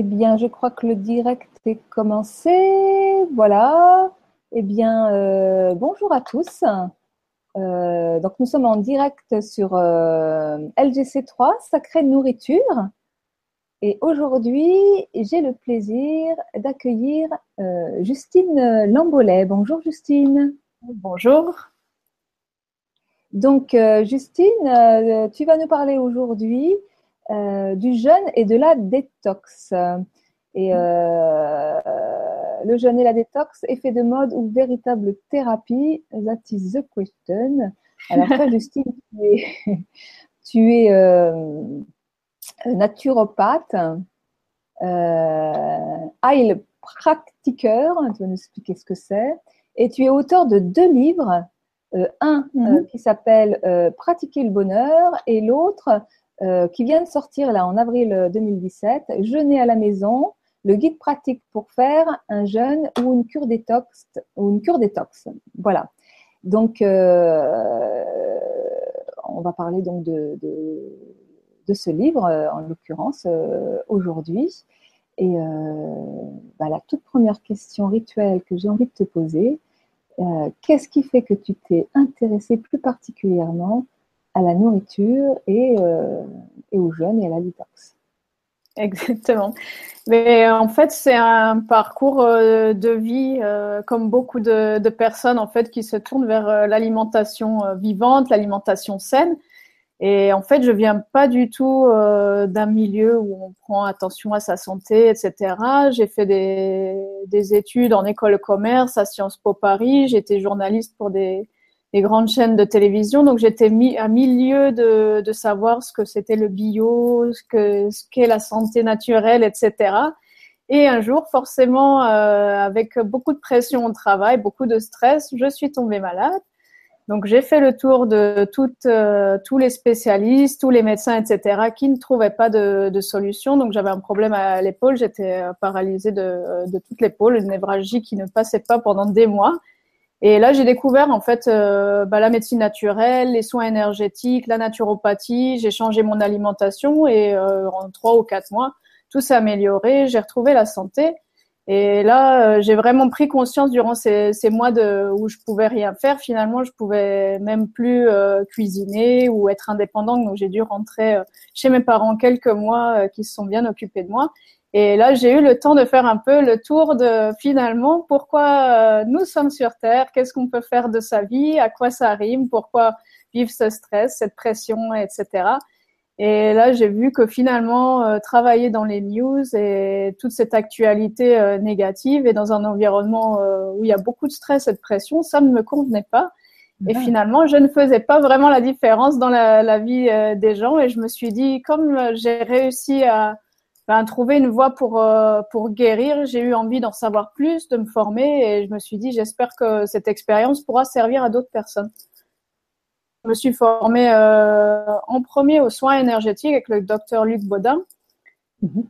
Eh bien, je crois que le direct est commencé. Voilà. Eh bien, euh, bonjour à tous. Euh, donc, nous sommes en direct sur euh, LGC3, Sacrée Nourriture. Et aujourd'hui, j'ai le plaisir d'accueillir Justine Lambolet. Bonjour Justine. Bonjour. Donc, Justine, tu vas nous parler aujourd'hui euh, du jeûne et de la détox. Et euh, le jeûne et la détox, effet de mode ou véritable thérapie, that is the question. Alors toi, Justine, tu es, euh, naturopathe, euh, practiqueur, tu vas nous expliquer ce que c'est, et tu es auteur de deux livres, un mhm. qui s'appelle Pratiquer le bonheur et l'autre euh, qui vient de sortir là en avril 2017, euh, Jeûner à la maison, le guide pratique pour faire un jeûne ou une cure détox ou une cure détox. Voilà. Donc, euh, on va parler donc de, de, ce livre en l'occurrence aujourd'hui. Et bah, la toute première question rituelle que j'ai envie de te poser, qu'est-ce qui fait que tu t'es intéressé plus particulièrement à la nourriture et, euh, et aux jeunes et à la détox. Exactement. Mais en fait, c'est un parcours euh, de vie, euh, comme beaucoup de, personnes en fait, qui se tournent vers l'alimentation vivante, l'alimentation saine. Et en fait, je viens pas du tout d'un milieu où on prend attention à sa santé, etc. J'ai fait des, des études en école commerce à Sciences Po Paris. J'étais journaliste pour des, les grandes chaînes de télévision. Donc j'étais mis à milieu de, de savoir ce que c'était le bio, ce que ce qu'est la santé naturelle, etc. Et un jour, forcément, euh, avec beaucoup de pression au travail, beaucoup de stress, je suis tombée malade. Donc j'ai fait le tour de euh, tous les spécialistes, tous les médecins, etc., qui ne trouvaient pas de, de solution. Donc j'avais un problème à l'épaule, j'étais paralysée de, de toute l'épaule, une névralgie qui ne passait pas pendant des mois. Et là, j'ai découvert en fait euh, bah, la médecine naturelle, les soins énergétiques, la naturopathie. J'ai changé mon alimentation et euh, en trois ou quatre mois, tout s'est amélioré. J'ai retrouvé la santé. Et là, euh, j'ai vraiment pris conscience durant ces, ces, mois de, où je pouvais rien faire. Finalement, je pouvais même plus cuisiner ou être indépendante. Donc, j'ai dû rentrer chez mes parents quelques mois qui se sont bien occupés de moi. Et là, j'ai eu le temps de faire un peu le tour de finalement pourquoi euh, nous sommes sur Terre, qu'est-ce qu'on peut faire de sa vie, à quoi ça rime, pourquoi vivre ce stress, cette pression, etc. Et là, j'ai vu que finalement, euh, travailler dans les news et toute cette actualité euh, négative et dans un environnement où il y a beaucoup de stress et de pression, ça ne me convenait pas. Et finalement, je ne faisais pas vraiment la différence dans la, la vie des gens. Et je me suis dit, comme j'ai réussi à trouver une voie pour, euh, pour guérir. J'ai eu envie d'en savoir plus, de me former et je me suis dit, j'espère que cette expérience pourra servir à d'autres personnes. Je me suis formée euh, en premier aux soins énergétiques avec le docteur Luc Baudin. Mhm.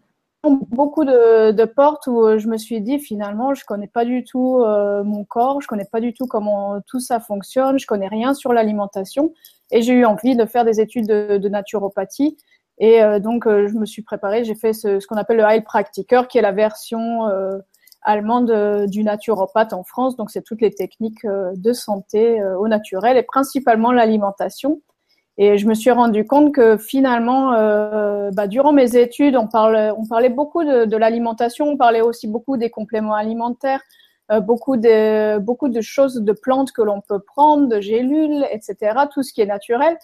Beaucoup de, de, portes où je me suis dit finalement je connais pas du tout euh, mon corps, je connais pas du tout comment tout ça fonctionne, je connais rien sur l'alimentation et j'ai eu envie de faire des études de, de naturopathie et euh, donc, euh, je me suis préparée, j'ai fait ce, qu'on appelle le Heilpraktiker, qui est la version euh, allemande du naturopathe en France. Donc, c'est toutes les techniques de santé au naturel et principalement l'alimentation. Et je me suis rendu compte que finalement, bah, durant mes études, on, parlait beaucoup de, l'alimentation, on parlait aussi beaucoup des compléments alimentaires, beaucoup de choses, de plantes que l'on peut prendre, de gélules, etc., tout ce qui est naturel.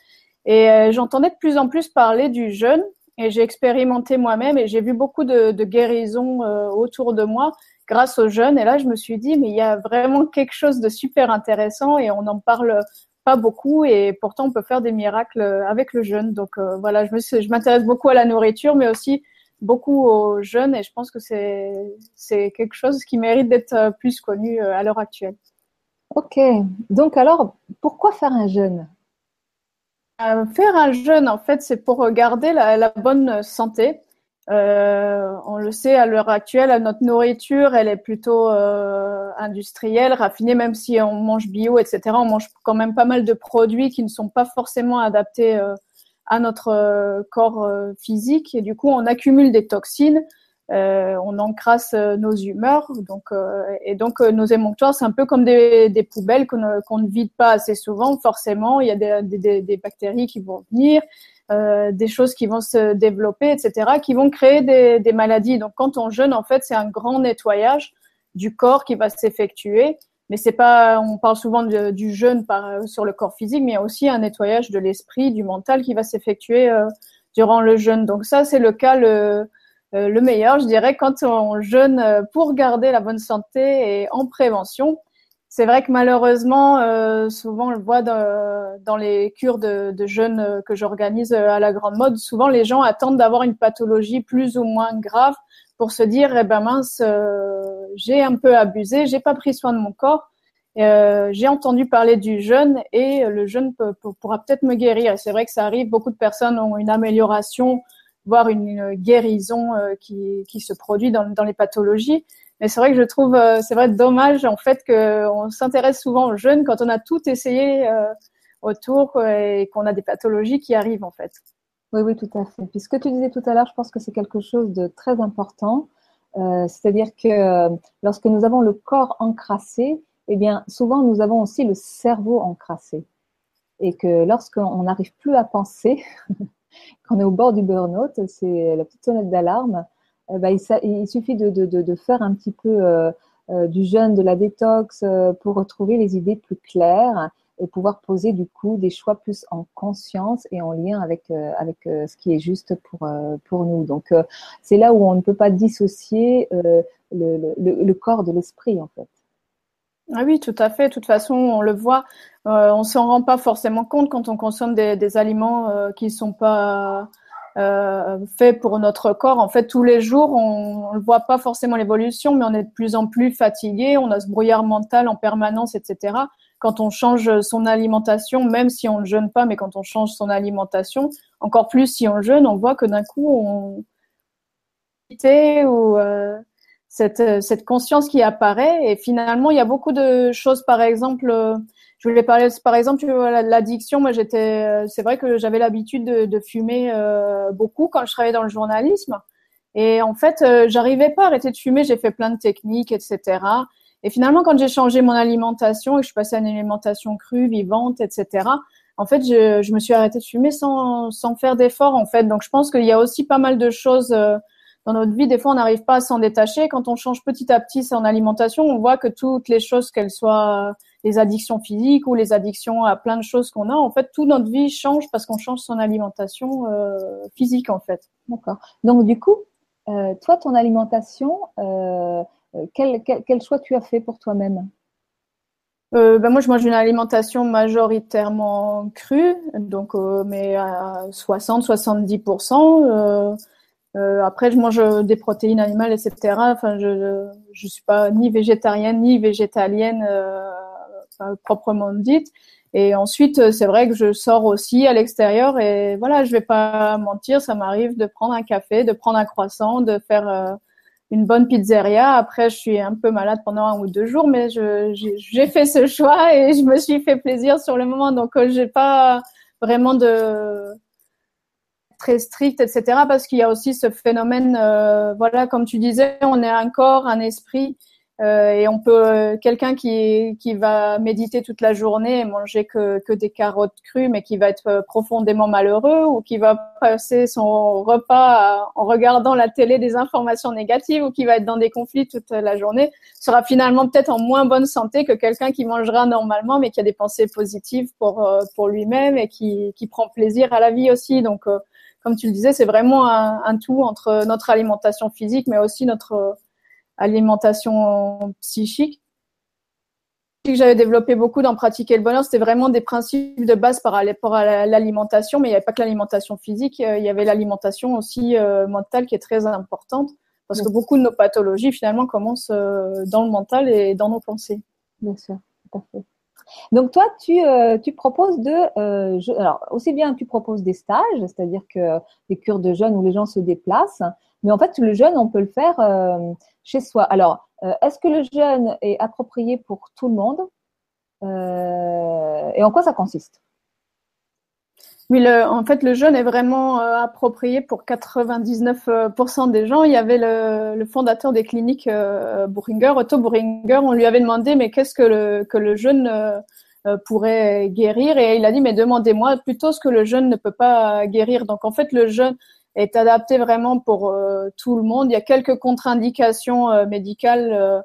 Et euh, j'entendais de plus en plus parler du jeûne et j'ai expérimenté moi-même et j'ai vu beaucoup de, de guérisons euh, autour de moi grâce au jeûne. Et là, je me suis dit, mais il y a vraiment quelque chose de super intéressant et on n'en parle pas beaucoup et pourtant on peut faire des miracles avec le jeûne. Donc euh, voilà, je, je m'intéresse beaucoup à la nourriture, mais aussi beaucoup au jeûne et je pense que c'est, c'est quelque chose qui mérite d'être plus connu à l'heure actuelle. Ok, donc alors pourquoi faire un jeûne? Faire un jeûne, en fait, c'est pour garder la, bonne santé. Euh, on le sait à l'heure actuelle, notre nourriture, elle est plutôt euh, industrielle, raffinée, même si on mange bio, etc. On mange quand même pas mal de produits qui ne sont pas forcément adaptés euh, à notre corps physique. Et du coup, on accumule des toxines on encrasse nos humeurs, donc et donc nos émonctoires, c'est un peu comme des, des poubelles qu'on ne, qu'on ne vide pas assez souvent. Forcément, il y a des, des, des bactéries qui vont venir, euh, des choses qui vont se développer, etc., qui vont créer des, des maladies. Donc, quand on jeûne, en fait, c'est un grand nettoyage du corps qui va s'effectuer. Mais c'est pas, on parle souvent du jeûne par, sur le corps physique, mais il y a aussi un nettoyage de l'esprit, du mental qui va s'effectuer euh, durant le jeûne. Donc ça, c'est le cas le, euh, le meilleur, je dirais, quand on jeûne pour garder la bonne santé et en prévention c'est vrai que malheureusement, euh, souvent on le voit dans, les cures de, jeûne euh, que j'organise euh, à la grande mode, souvent les gens attendent d'avoir une pathologie plus ou moins grave pour se dire, eh ben mince, j'ai un peu abusé, j'ai pas pris soin de mon corps, j'ai entendu parler du jeûne et le jeûne pourra peut-être me guérir. C'est vrai que ça arrive, beaucoup de personnes ont une amélioration, voire une, guérison qui, qui, se produit dans, dans les pathologies. Mais c'est vrai que je trouve, euh, c'est vrai dommage en fait qu'on s'intéresse souvent aux jeunes quand on a tout essayé euh, autour et qu'on a des pathologies qui arrivent en fait. Oui, oui, tout à fait. Puis ce que tu disais tout à l'heure, je pense que c'est quelque chose de très important. Euh, C'est-à-dire que euh, lorsque nous avons le corps encrassé, eh bien, souvent nous avons aussi le cerveau encrassé. Et que lorsqu'on n'arrive plus à penser, qu'on est au bord du burn-out, c'est la petite sonnette d'alarme, euh, bah, il, suffit de, faire un petit peu euh, euh, du jeûne, de la détox pour retrouver les idées plus claires et pouvoir poser du coup des choix plus en conscience et en lien avec avec ce qui est juste pour pour nous. Donc c'est là où on ne peut pas dissocier le, corps de l'esprit en fait. Ah oui, tout à fait. De toute façon, on le voit, on s'en rend pas forcément compte quand on consomme des, aliments qui sont pas euh, fait pour notre corps. En fait, tous les jours, on ne voit pas forcément l'évolution, mais on est de plus en plus fatigué, on a ce brouillard mental en permanence, etc. Quand on change son alimentation, même si on ne jeûne pas, mais quand on change son alimentation, encore plus si on jeûne, on voit que d'un coup, on ou euh, cette, cette conscience qui apparaît. Et finalement, il y a beaucoup de choses, par exemple, je voulais parler, par exemple, l'addiction. Moi, j'étais, euh, c'est vrai que j'avais l'habitude de, fumer euh, beaucoup quand je travaillais dans le journalisme. Et en fait, euh, j'arrivais pas à arrêter de fumer. J'ai fait plein de techniques, etc. Et finalement, quand j'ai changé mon alimentation et que je suis passée à une alimentation crue, vivante, etc. En fait, je, je me suis arrêtée de fumer sans, sans faire d'effort, en fait. Donc, je pense qu'il y a aussi pas mal de choses dans notre vie, des fois, on n'arrive pas à s'en détacher. Quand on change petit à petit son alimentation, on voit que toutes les choses, qu'elles soient les addictions physiques ou les addictions à plein de choses qu'on a, en fait, toute notre vie change parce qu'on change son alimentation euh, physique, en fait. D'accord. Donc, du coup, euh, toi, ton alimentation, euh, quel, quel, choix tu as fait pour toi-même? Ben moi, je mange une alimentation majoritairement crue, donc mais à 60-70%. Euh, après, je mange des protéines animales, etc. Enfin, je je suis pas ni végétarienne ni végétalienne euh, proprement dite. Et ensuite, euh, c'est vrai que je sors aussi à l'extérieur et voilà, je vais pas mentir, ça m'arrive de prendre un café, de prendre un croissant, de faire euh, une bonne pizzeria. Après, je suis un peu malade pendant un ou deux jours, mais j'ai fait ce choix et je me suis fait plaisir sur le moment. Donc, j'ai pas vraiment de très strict, etc. Parce qu'il y a aussi ce phénomène, euh, voilà, comme tu disais, on est un corps, un esprit, euh, et on peut euh, quelqu'un qui qui va méditer toute la journée et manger que que des carottes crues, mais qui va être profondément malheureux, ou qui va passer son repas en regardant la télé des informations négatives, ou qui va être dans des conflits toute la journée, sera finalement peut-être en moins bonne santé que quelqu'un qui mangera normalement, mais qui a des pensées positives pour pour lui-même et qui qui prend plaisir à la vie aussi. Donc comme tu le disais, c'est vraiment un, tout entre notre alimentation physique, mais aussi notre euh, alimentation psychique. Ce que j'avais développé beaucoup dans Pratiquer le bonheur, c'était vraiment des principes de base par rapport à l'alimentation, mais il n'y avait pas que l'alimentation physique, euh, il y avait l'alimentation aussi euh, mentale qui est très importante, parce que beaucoup de nos pathologies finalement commencent dans le mental et dans nos pensées. Bien sûr, tout à fait. Donc toi, tu, euh, tu proposes de, euh, alors aussi bien tu proposes des stages, c'est-à-dire que des cures de jeûne où les gens se déplacent, mais en fait le jeûne on peut le faire euh, chez soi. Alors est-ce que le jeûne est approprié pour tout le monde? Et en quoi ça consiste? Oui, le, en fait, le jeûne est vraiment euh, approprié pour 99% des gens. Il y avait le, le fondateur des cliniques euh, Bouringer, Otto Bouringer, on lui avait demandé mais qu'est-ce que le, que le jeûne euh, euh, pourrait guérir? Et il a dit mais demandez-moi plutôt ce que le jeûne ne peut pas guérir. Donc en fait, le jeûne est adapté vraiment pour tout le monde. Il y a quelques contre-indications médicales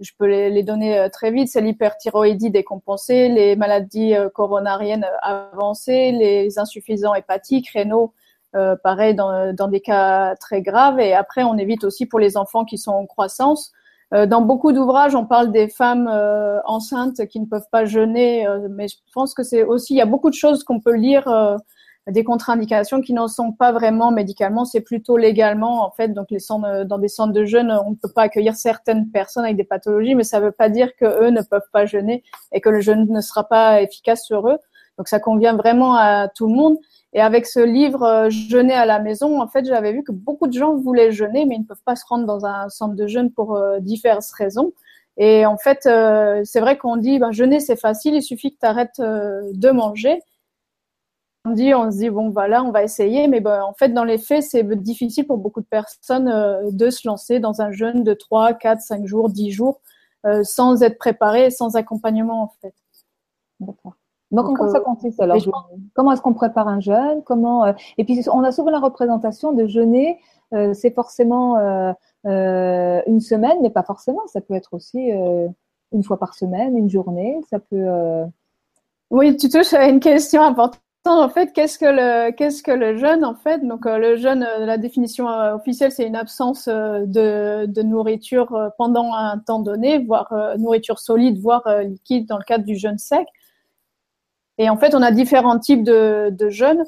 je peux les, les donner euh, très vite, c'est l'hyperthyroïdie décompensée, les maladies euh, coronariennes euh, avancées, les insuffisants hépatiques, rénaux, euh, pareil dans, dans, des cas très graves. Et après, on évite aussi pour les enfants qui sont en croissance. dans beaucoup d'ouvrages, on parle des femmes enceintes qui ne peuvent pas jeûner, mais je pense que c'est aussi, il y a beaucoup de choses qu'on peut lire des contre-indications qui n'en sont pas vraiment médicalement, c'est plutôt légalement en fait. Donc les centres, dans des centres de jeûne, on ne peut pas accueillir certaines personnes avec des pathologies, mais ça ne veut pas dire que eux ne peuvent pas jeûner et que le jeûne ne sera pas efficace sur eux. Donc ça convient vraiment à tout le monde. Et avec ce livre euh, Jeûner à la maison, en fait, j'avais vu que beaucoup de gens voulaient jeûner, mais ils ne peuvent pas se rendre dans un centre de jeûne pour euh, diverses raisons. Et en fait, euh, c'est vrai qu'on dit, ben, jeûner c'est facile, il suffit que tu arrêtes de manger dit, on se dit bon voilà, on va essayer, mais ben, en fait dans les faits c'est difficile pour beaucoup de personnes euh, de se lancer dans un jeûne de 3, 4, 5 jours, 10 jours euh, sans être préparé, sans accompagnement en fait. D'accord. Donc, comment ça euh, consiste alors Comment est-ce qu'on prépare un jeûne? Comment Et puis on a souvent la représentation de jeûner, c'est forcément une semaine, mais pas forcément. Ça peut être aussi une fois par semaine, une journée. Ça peut. Oui, tu touches à une question importante en fait, qu'est-ce que le jeûne en fait? Donc euh, le jeûne, euh, la définition euh, officielle, c'est une absence de, nourriture pendant un temps donné, voire nourriture solide, voire liquide dans le cadre du jeûne sec. Et en fait, on a différents types de, de jeûnes.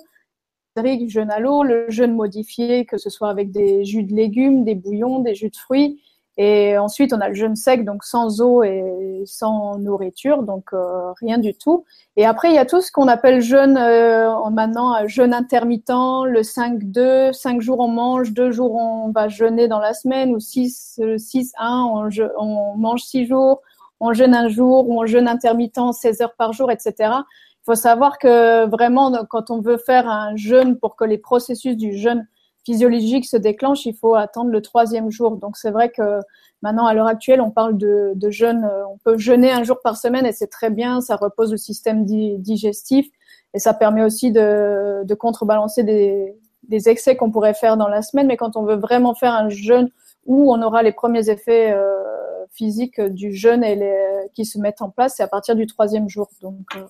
Le jeûne à l'eau, le jeûne modifié, que ce soit avec des jus de légumes, des bouillons, des jus de fruits, et ensuite, on a le jeûne sec, donc sans eau et sans nourriture, donc euh, rien du tout. Et après, il y a tout ce qu'on appelle jeûne euh, maintenant euh, jeûne intermittent, le 5-2, 5 jours on mange, 2 jours on va jeûner dans la semaine, ou 6, 6 1, on, on mange 6 jours, on jeûne un jour, ou on jeûne intermittent 16 heures par jour, etc. Il faut savoir que vraiment, quand on veut faire un jeûne pour que les processus du jeûne physiologique se déclenche, il faut attendre le troisième jour. Donc c'est vrai que maintenant, à l'heure actuelle, on parle de, de jeûne. Euh, on peut jeûner un jour par semaine et c'est très bien. Ça repose le système digestif et ça permet aussi de, de contrebalancer des, des excès qu'on pourrait faire dans la semaine. Mais quand on veut vraiment faire un jeûne où on aura les premiers effets euh, physiques du jeûne et les, qui se mettent en place, c'est à partir du troisième jour. Donc euh,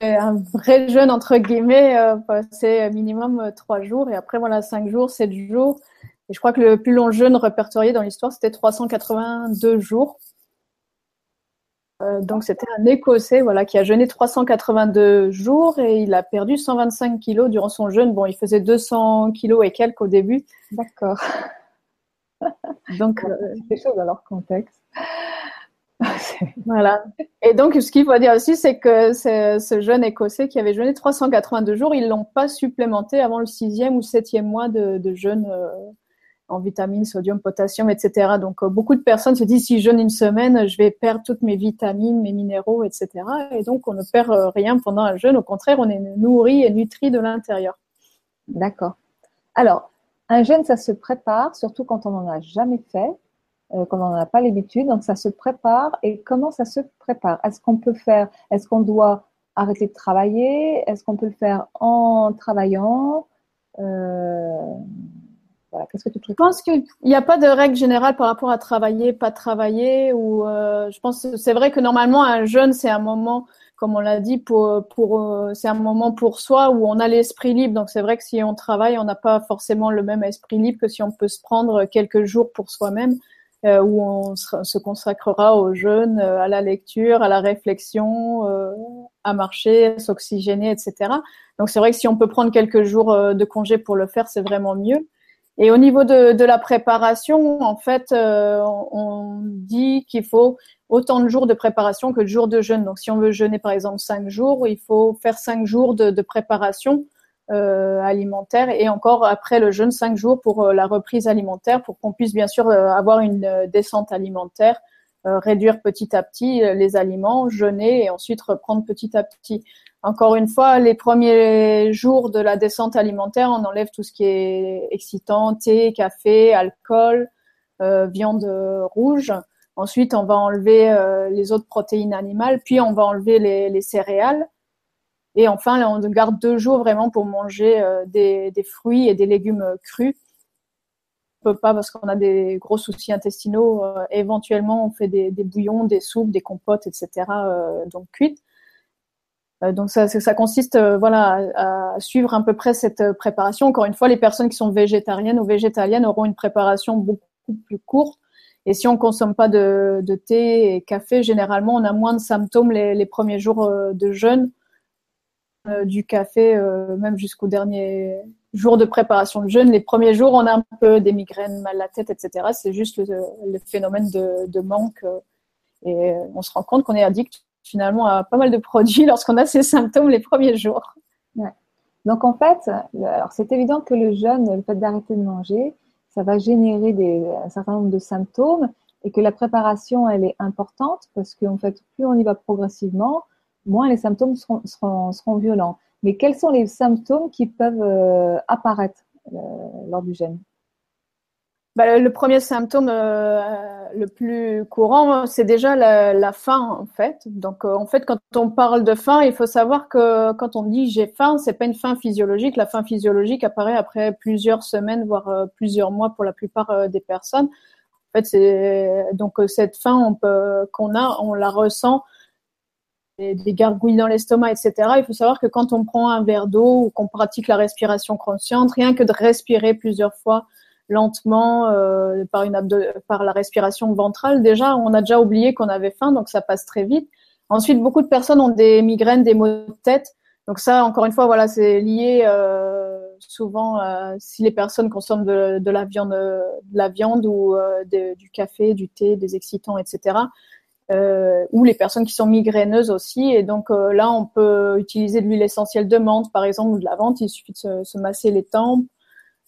un vrai jeûne entre guillemets, euh, c'est minimum euh, trois jours et après voilà cinq jours, sept jours. Et je crois que le plus long jeûne répertorié dans l'histoire c'était 382 jours. Euh, donc c'était un Écossais voilà qui a jeûné 382 jours et il a perdu 125 kilos durant son jeûne. Bon, il faisait 200 kilos et quelques au début. D'accord. Donc euh, c'est des choses à leur contexte. voilà. Et donc, ce qu'il faut dire aussi, c'est que ce jeune Écossais qui avait jeûné 382 jours, ils l'ont pas supplémenté avant le sixième ou septième mois de, de jeûne euh, en vitamines, sodium, potassium, etc. Donc, euh, beaucoup de personnes se disent si je jeûne une semaine, je vais perdre toutes mes vitamines, mes minéraux, etc. Et donc, on ne perd euh, rien pendant un jeûne. Au contraire, on est nourri et nutri de l'intérieur. D'accord. Alors, un jeûne, ça se prépare, surtout quand on n'en a jamais fait. Euh, on n'en a pas l'habitude. Donc ça se prépare. Et comment ça se prépare? Est-ce qu'on peut faire Est-ce qu'on doit arrêter de travailler? Est-ce qu'on peut le faire en travaillant? Euh, voilà. Qu'est-ce que tu Je pense qu'il n'y a pas de règle générale par rapport à travailler, pas travailler. Ou euh, je pense c'est vrai que normalement un jeûne c'est un moment comme on l'a dit, pour, pour c'est un moment pour soi où on a l'esprit libre. Donc c'est vrai que si on travaille, on n'a pas forcément le même esprit libre que si on peut se prendre quelques jours pour soi-même. Euh, où on se consacrera aux jeunes, euh, à la lecture, à la réflexion, euh, à marcher, à s'oxygéner, etc. Donc c'est vrai que si on peut prendre quelques jours de congé pour le faire, c'est vraiment mieux. Et au niveau de, de la préparation, en fait, on dit qu'il faut autant de jours de préparation que de jours de jeûne. Donc si on veut jeûner par exemple cinq jours, il faut faire cinq jours de, de préparation euh, alimentaire et encore après le jeûne cinq jours pour euh, la reprise alimentaire pour qu'on puisse bien sûr euh, avoir une descente alimentaire réduire petit à petit les aliments, jeûner et ensuite reprendre petit à petit. Encore une fois, les premiers jours de la descente alimentaire, on enlève tout ce qui est excitant, thé, café, alcool, euh, viande rouge. Ensuite, on va enlever euh, les autres protéines animales, puis on va enlever les, céréales. Et enfin, là, on garde deux jours vraiment pour manger euh, des, fruits et des légumes crus. On peut pas parce qu'on a des gros soucis intestinaux. éventuellement, on fait des, bouillons, des soupes, des compotes, etc. donc cuites. Euh, donc ça, consiste euh, voilà, à, suivre à peu près cette euh, préparation. Encore une fois, les personnes qui sont végétariennes ou végétaliennes auront une préparation beaucoup plus courte. Et si on consomme pas de, thé et café, généralement, on a moins de symptômes les premiers jours de jeûne du café, même jusqu'au dernier jour de préparation de jeûne. Les premiers jours, on a un peu des migraines, mal à la tête, etc. C'est juste le, phénomène de, manque. Et on se rend compte qu'on est addict finalement à pas mal de produits lorsqu'on a ces symptômes les premiers jours. Donc en fait, c'est évident que le jeûne, le fait d'arrêter de manger, ça va générer des, un certain nombre de symptômes et que la préparation, elle est importante parce qu'en fait, plus on y va progressivement, moins les symptômes seront, violents. Mais quels sont les symptômes qui peuvent euh, apparaître euh, lors du jeûne bah, le premier symptôme euh, le plus courant, c'est déjà la, faim en fait. Donc en fait, quand on parle de faim, il faut savoir que quand on dit j'ai faim, c'est pas une faim physiologique. La faim physiologique apparaît après plusieurs semaines, voire plusieurs mois pour la plupart des personnes. En fait, c'est donc cette faim qu'on a, on la ressent des, gargouilles dans l'estomac, etc. Il faut savoir que quand on prend un verre d'eau ou qu'on pratique la respiration consciente, rien que de respirer plusieurs fois lentement euh, par, une par la respiration ventrale. Déjà, on a déjà oublié qu'on avait faim, donc ça passe très vite. Ensuite, beaucoup de personnes ont des migraines, des maux de tête. Donc ça, encore une fois, voilà, c'est lié euh, souvent euh, si les personnes consomment de, de, la viande, de la viande ou euh, du café, du thé, des excitants, etc. Euh, ou les personnes qui sont migraineuses aussi. Et donc là, on peut utiliser de l'huile essentielle de menthe, par exemple, ou de la menthe. Il suffit de se, se masser les tempes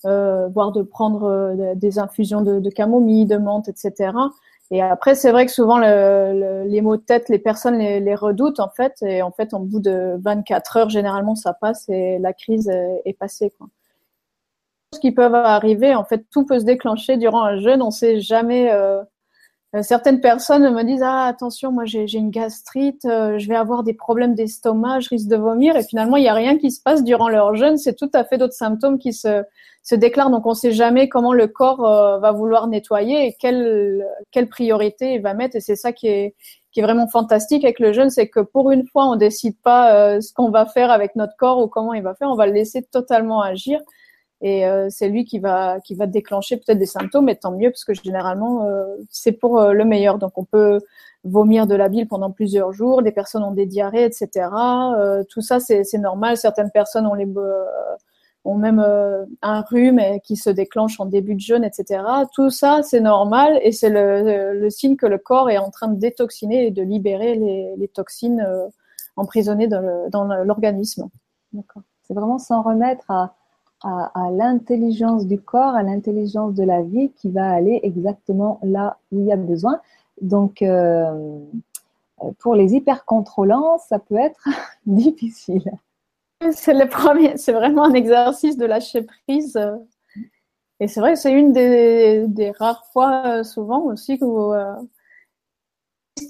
euh, voire de prendre euh, des infusions de, de, camomille, de menthe, etc. Et après, c'est vrai que souvent le, les maux de tête, les personnes les, les, redoutent en fait, et en fait, en bout de 24 heures, généralement, ça passe et la crise est passée. Quoi. Ce qui peuvent arriver, en fait, tout peut se déclencher durant un jeûne. On sait jamais. Euh, euh certaines personnes me disent ah attention, moi j'ai une gastrite, euh, je vais avoir des problèmes d'estomac, je risque de vomir, et finalement il n'y a rien qui se passe durant leur jeûne. C'est tout à fait d'autres symptômes qui se se déclare. Donc, on ne sait jamais comment le corps euh, va vouloir nettoyer et quelle, quelle priorité il va mettre. Et c'est ça qui est, qui est vraiment fantastique avec le jeûne, c'est que pour une fois, on décide pas euh, ce qu'on va faire avec notre corps ou comment il va faire. On va le laisser totalement agir. Et euh, c'est lui qui va, qui va déclencher peut-être des symptômes, et tant mieux, parce que généralement, c'est pour le meilleur. Donc, on peut vomir de la bile pendant plusieurs jours, des personnes ont des diarrhées, etc. tout ça, c'est normal. Certaines personnes ont les ont même euh, un rhume qui se déclenche en début de jeûne, etc. Tout ça, c'est normal et c'est le, le, signe que le corps est en train de détoxiner et de libérer les, les toxines euh, emprisonnées dans l'organisme. D'accord. C'est vraiment s'en remettre à, à, l'intelligence du corps, à l'intelligence de la vie qui va aller exactement là où il y a besoin. Donc, euh, pour les hypercontrôlants, ça peut être difficile. C'est le premier, c'est vraiment un exercice de lâcher prise. Et c'est vrai c'est une des, rares fois, euh, souvent aussi, où euh,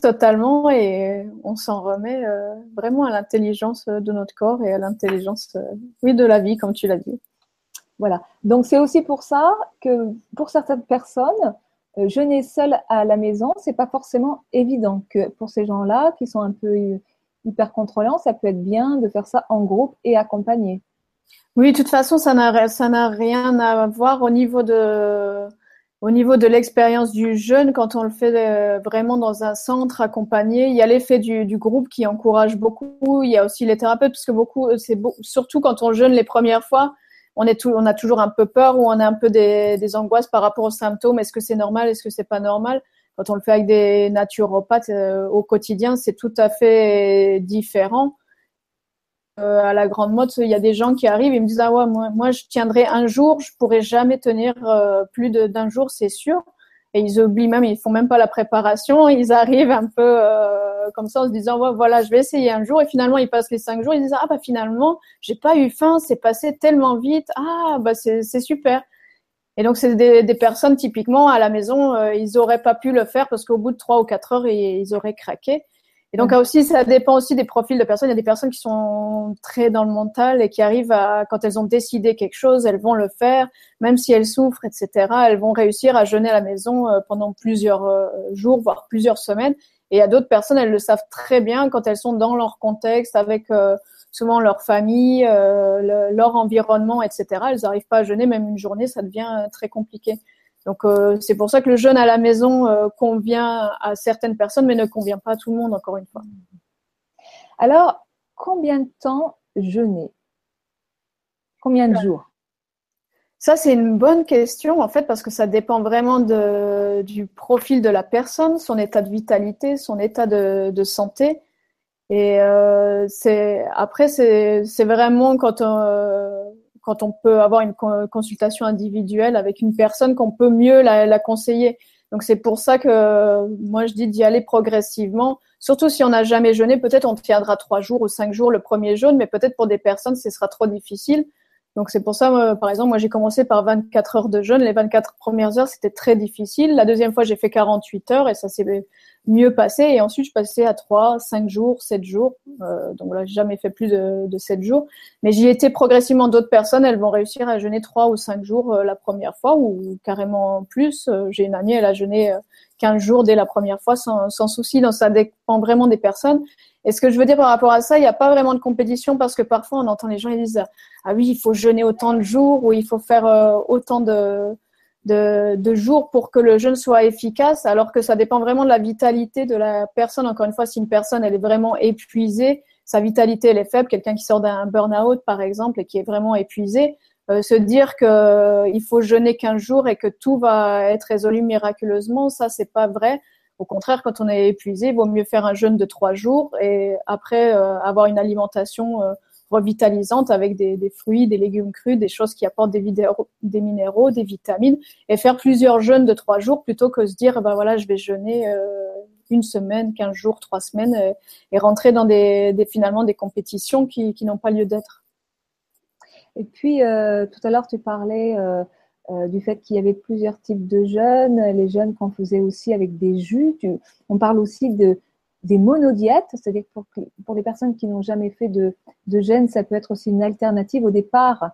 totalement et on s'en remet euh, vraiment à l'intelligence de notre corps et à l'intelligence, oui, de la vie, comme tu l'as dit. Voilà. Donc c'est aussi pour ça que pour certaines personnes, jeûner seul à la maison, c'est pas forcément évident que pour ces gens-là qui sont un peu hyper contrôlant, ça peut être bien de faire ça en groupe et accompagné. Oui, de toute façon, ça n'a rien à voir au niveau de au niveau de l'expérience du jeune quand on le fait euh, vraiment dans un centre accompagné. Il y a l'effet du, du, groupe qui encourage beaucoup. Il y a aussi les thérapeutes parce que beaucoup, c'est surtout quand on jeûne les premières fois, on a toujours un peu peur ou on a un peu des, angoisses par rapport aux symptômes. Est-ce que c'est normal Est-ce que c'est pas normal? Quand on le fait avec des naturopathes euh, au quotidien, c'est tout à fait différent. Euh, à la grande mode, il y a des gens qui arrivent et me disent ah ouais moi, moi je tiendrai un jour, je pourrai jamais tenir euh, plus d'un jour, c'est sûr. Et ils oublient même, ils font même pas la préparation, ils arrivent un peu euh, comme ça en se disant voilà, je vais essayer un jour. Et finalement ils passent les cinq jours, ils disent ah bah finalement j'ai pas eu faim, c'est passé tellement vite, ah bah c'est super. Et donc c'est des, personnes typiquement à la maison, euh, ils auraient pas pu le faire parce qu'au bout de trois ou quatre heures ils auraient craqué. Et donc aussi, ça dépend aussi des profils de personnes. Il y a des personnes qui sont très dans le mental et qui arrivent à, quand elles ont décidé quelque chose, elles vont le faire, même si elles souffrent, etc. Elles vont réussir à jeûner à la maison euh, pendant plusieurs euh, jours, voire plusieurs semaines. Et il y a d'autres personnes, elles le savent très bien quand elles sont dans leur contexte, avec euh, souvent leur famille, leur environnement, etc. Elles n'arrivent pas à jeûner, même une journée, ça devient très compliqué. Donc euh, c'est pour ça que le jeûne à la maison euh, convient à certaines personnes, mais ne convient pas à tout le monde, encore une fois. Alors, combien de temps jeûner? Combien de jours? Ça, c'est une bonne question, en fait, parce que ça dépend vraiment de, du profil de la personne, son état de vitalité, son état de, santé. Et euh, c'est après, c'est vraiment quand on, quand on peut avoir une consultation individuelle avec une personne qu'on peut mieux la, conseiller. Donc c'est pour ça que moi je dis d'y aller progressivement. Surtout si on n'a jamais jeûné, peut-être on tiendra trois jours ou cinq jours le premier jeûne, mais peut-être pour des personnes ce sera trop difficile. Donc c'est pour ça, par exemple, moi j'ai commencé par 24 heures de jeûne. Les 24 premières heures c'était très difficile. La deuxième fois j'ai fait 48 heures et ça s'est mieux passé. Et ensuite, je passais à 3, 5 jours, 7 jours. Euh, donc là, j'ai jamais fait plus de, de 7 jours. Mais j'y étais progressivement. D'autres personnes, elles vont réussir à jeûner 3 ou 5 jours euh, la première fois ou carrément plus. Euh, j'ai une amie, elle a jeûné 15 euh, jours dès la première fois sans, sans souci. Donc ça dépend vraiment des personnes. Et ce que je veux dire par rapport à ça, il n'y a pas vraiment de compétition parce que parfois on entend les gens ils disent ah oui il faut jeûner autant de jours ou il faut faire autant de de, jours pour que le jeûne soit efficace, alors que ça dépend vraiment de la vitalité de la personne. Encore une fois, si une personne elle est vraiment épuisée, sa vitalité elle est faible, quelqu'un qui sort d'un burn-out par exemple et qui est vraiment épuisé, euh, se dire que euh, il faut jeûner 15 jours et que tout va être résolu miraculeusement, ça c'est pas vrai. Au contraire, quand on est épuisé, il vaut mieux faire un jeûne de trois jours et après euh, avoir une alimentation revitalisante avec des, fruits, des légumes crus, des choses qui apportent des, minéraux, des vitamines, et faire plusieurs jeûnes de trois jours plutôt que se dire, ben voilà, je vais jeûner euh, une semaine, quinze jours, trois semaines, euh, et rentrer dans des, finalement des compétitions qui, n'ont pas lieu d'être. Et puis, euh, tout à l'heure, tu parlais du fait qu'il y avait plusieurs types de jeûnes, les jeûnes qu'on faisait aussi avec des jus. on parle aussi de des monodiètes, c'est-à-dire pour, pour les personnes qui n'ont jamais fait de, de gène, ça peut être aussi une alternative au départ.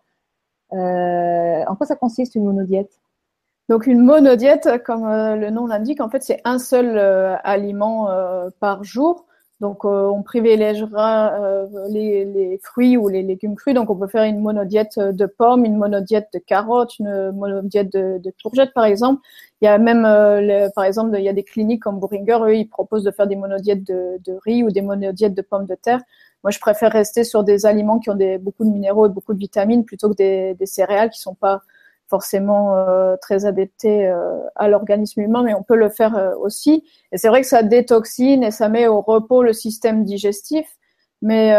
Euh, en quoi ça consiste une monodiète? Donc une monodiète, comme euh, le nom l'indique, en fait c'est un seul euh, aliment par jour. Donc, euh, on privilégiera euh, les, les, fruits ou les légumes crus. Donc, on peut faire une monodiète de pommes, une monodiète de carottes, une monodiète de, de courgettes, par exemple. Il y a même, euh, par exemple, il y a des cliniques comme Boehringer, eux, ils proposent de faire des monodiètes de, de, riz ou des monodiètes de pommes de terre. Moi, je préfère rester sur des aliments qui ont des, beaucoup de minéraux et beaucoup de vitamines plutôt que des, des céréales qui sont pas forcément euh, très adapté euh, à l'organisme humain, mais on peut le faire euh, aussi. Et c'est vrai que ça détoxine et ça met au repos le système digestif. Mais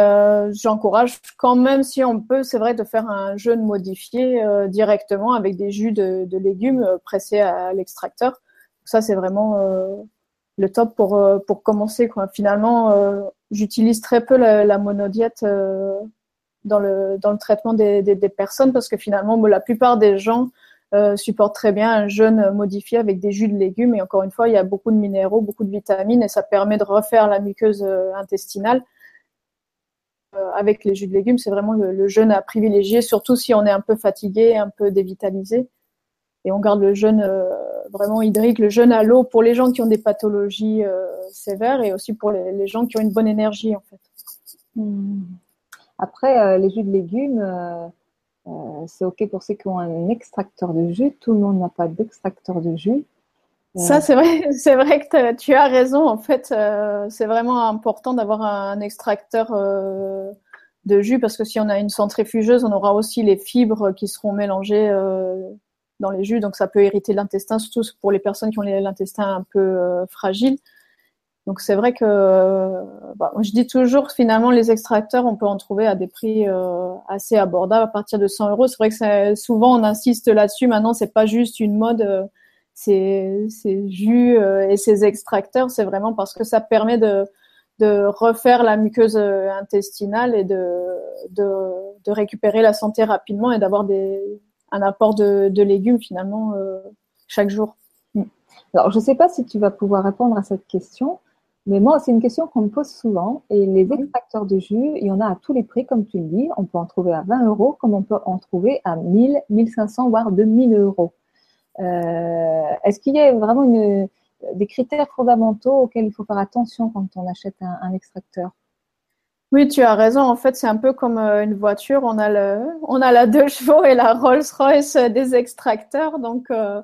j'encourage quand même, si on peut, c'est vrai, de faire un jeûne modifié directement avec des jus de, de légumes pressés à, l'extracteur. Ça, c'est vraiment le top pour, pour commencer. Quoi. Finalement, j'utilise très peu la, la monodiète dans le, dans le traitement des, des, personnes parce que finalement, la plupart des gens euh, supportent très bien un jeûne modifié avec des jus de légumes. Et encore une fois, il y a beaucoup de minéraux, beaucoup de vitamines et ça permet de refaire la muqueuse euh, intestinale. Euh, avec les jus de légumes, c'est vraiment le, jeûne à privilégier, surtout si on est un peu fatigué, un peu dévitalisé. Et on garde le jeûne vraiment hydrique, le jeûne à l'eau pour les gens qui ont des pathologies sévères et aussi pour les, les, gens qui ont une bonne énergie en fait. Mmh. Après, euh, les jus de légumes, euh, euh, c'est OK pour ceux qui ont un extracteur de jus. Tout le monde n'a pas d'extracteur de jus. Ça, c'est vrai, c'est vrai que tu as raison. En fait, c'est vraiment important d'avoir un extracteur de jus parce que si on a une centrifugeuse, on aura aussi les fibres qui seront mélangées dans les jus. Donc, ça peut irriter l'intestin, surtout pour les personnes qui ont l'intestin un peu fragile. Donc c'est vrai que bah, je dis toujours finalement les extracteurs on peut en trouver à des prix euh, assez abordables à partir de 100 euros. C'est vrai que souvent on insiste là-dessus. Maintenant c'est pas juste une mode, euh, ces, jus et ces extracteurs, c'est vraiment parce que ça permet de, de refaire la muqueuse intestinale et de, de, de récupérer la santé rapidement et d'avoir un apport de, de légumes finalement chaque jour. Alors, je ne sais pas si tu vas pouvoir répondre à cette question, mais moi, c'est une question qu'on me pose souvent. Et les extracteurs de jus, il y en a à tous les prix, comme tu le dis. On peut en trouver à 20 euros, comme on peut en trouver à 1000, 1500, voire 2000 euros. Euh, est-ce qu'il y a vraiment des critères fondamentaux auxquels il faut faire attention quand on achète un, extracteur? Oui, tu as raison. En fait, c'est un peu comme euh, une voiture. On a le, on a la deux chevaux et la Rolls-Royce des extracteurs. Donc, euh,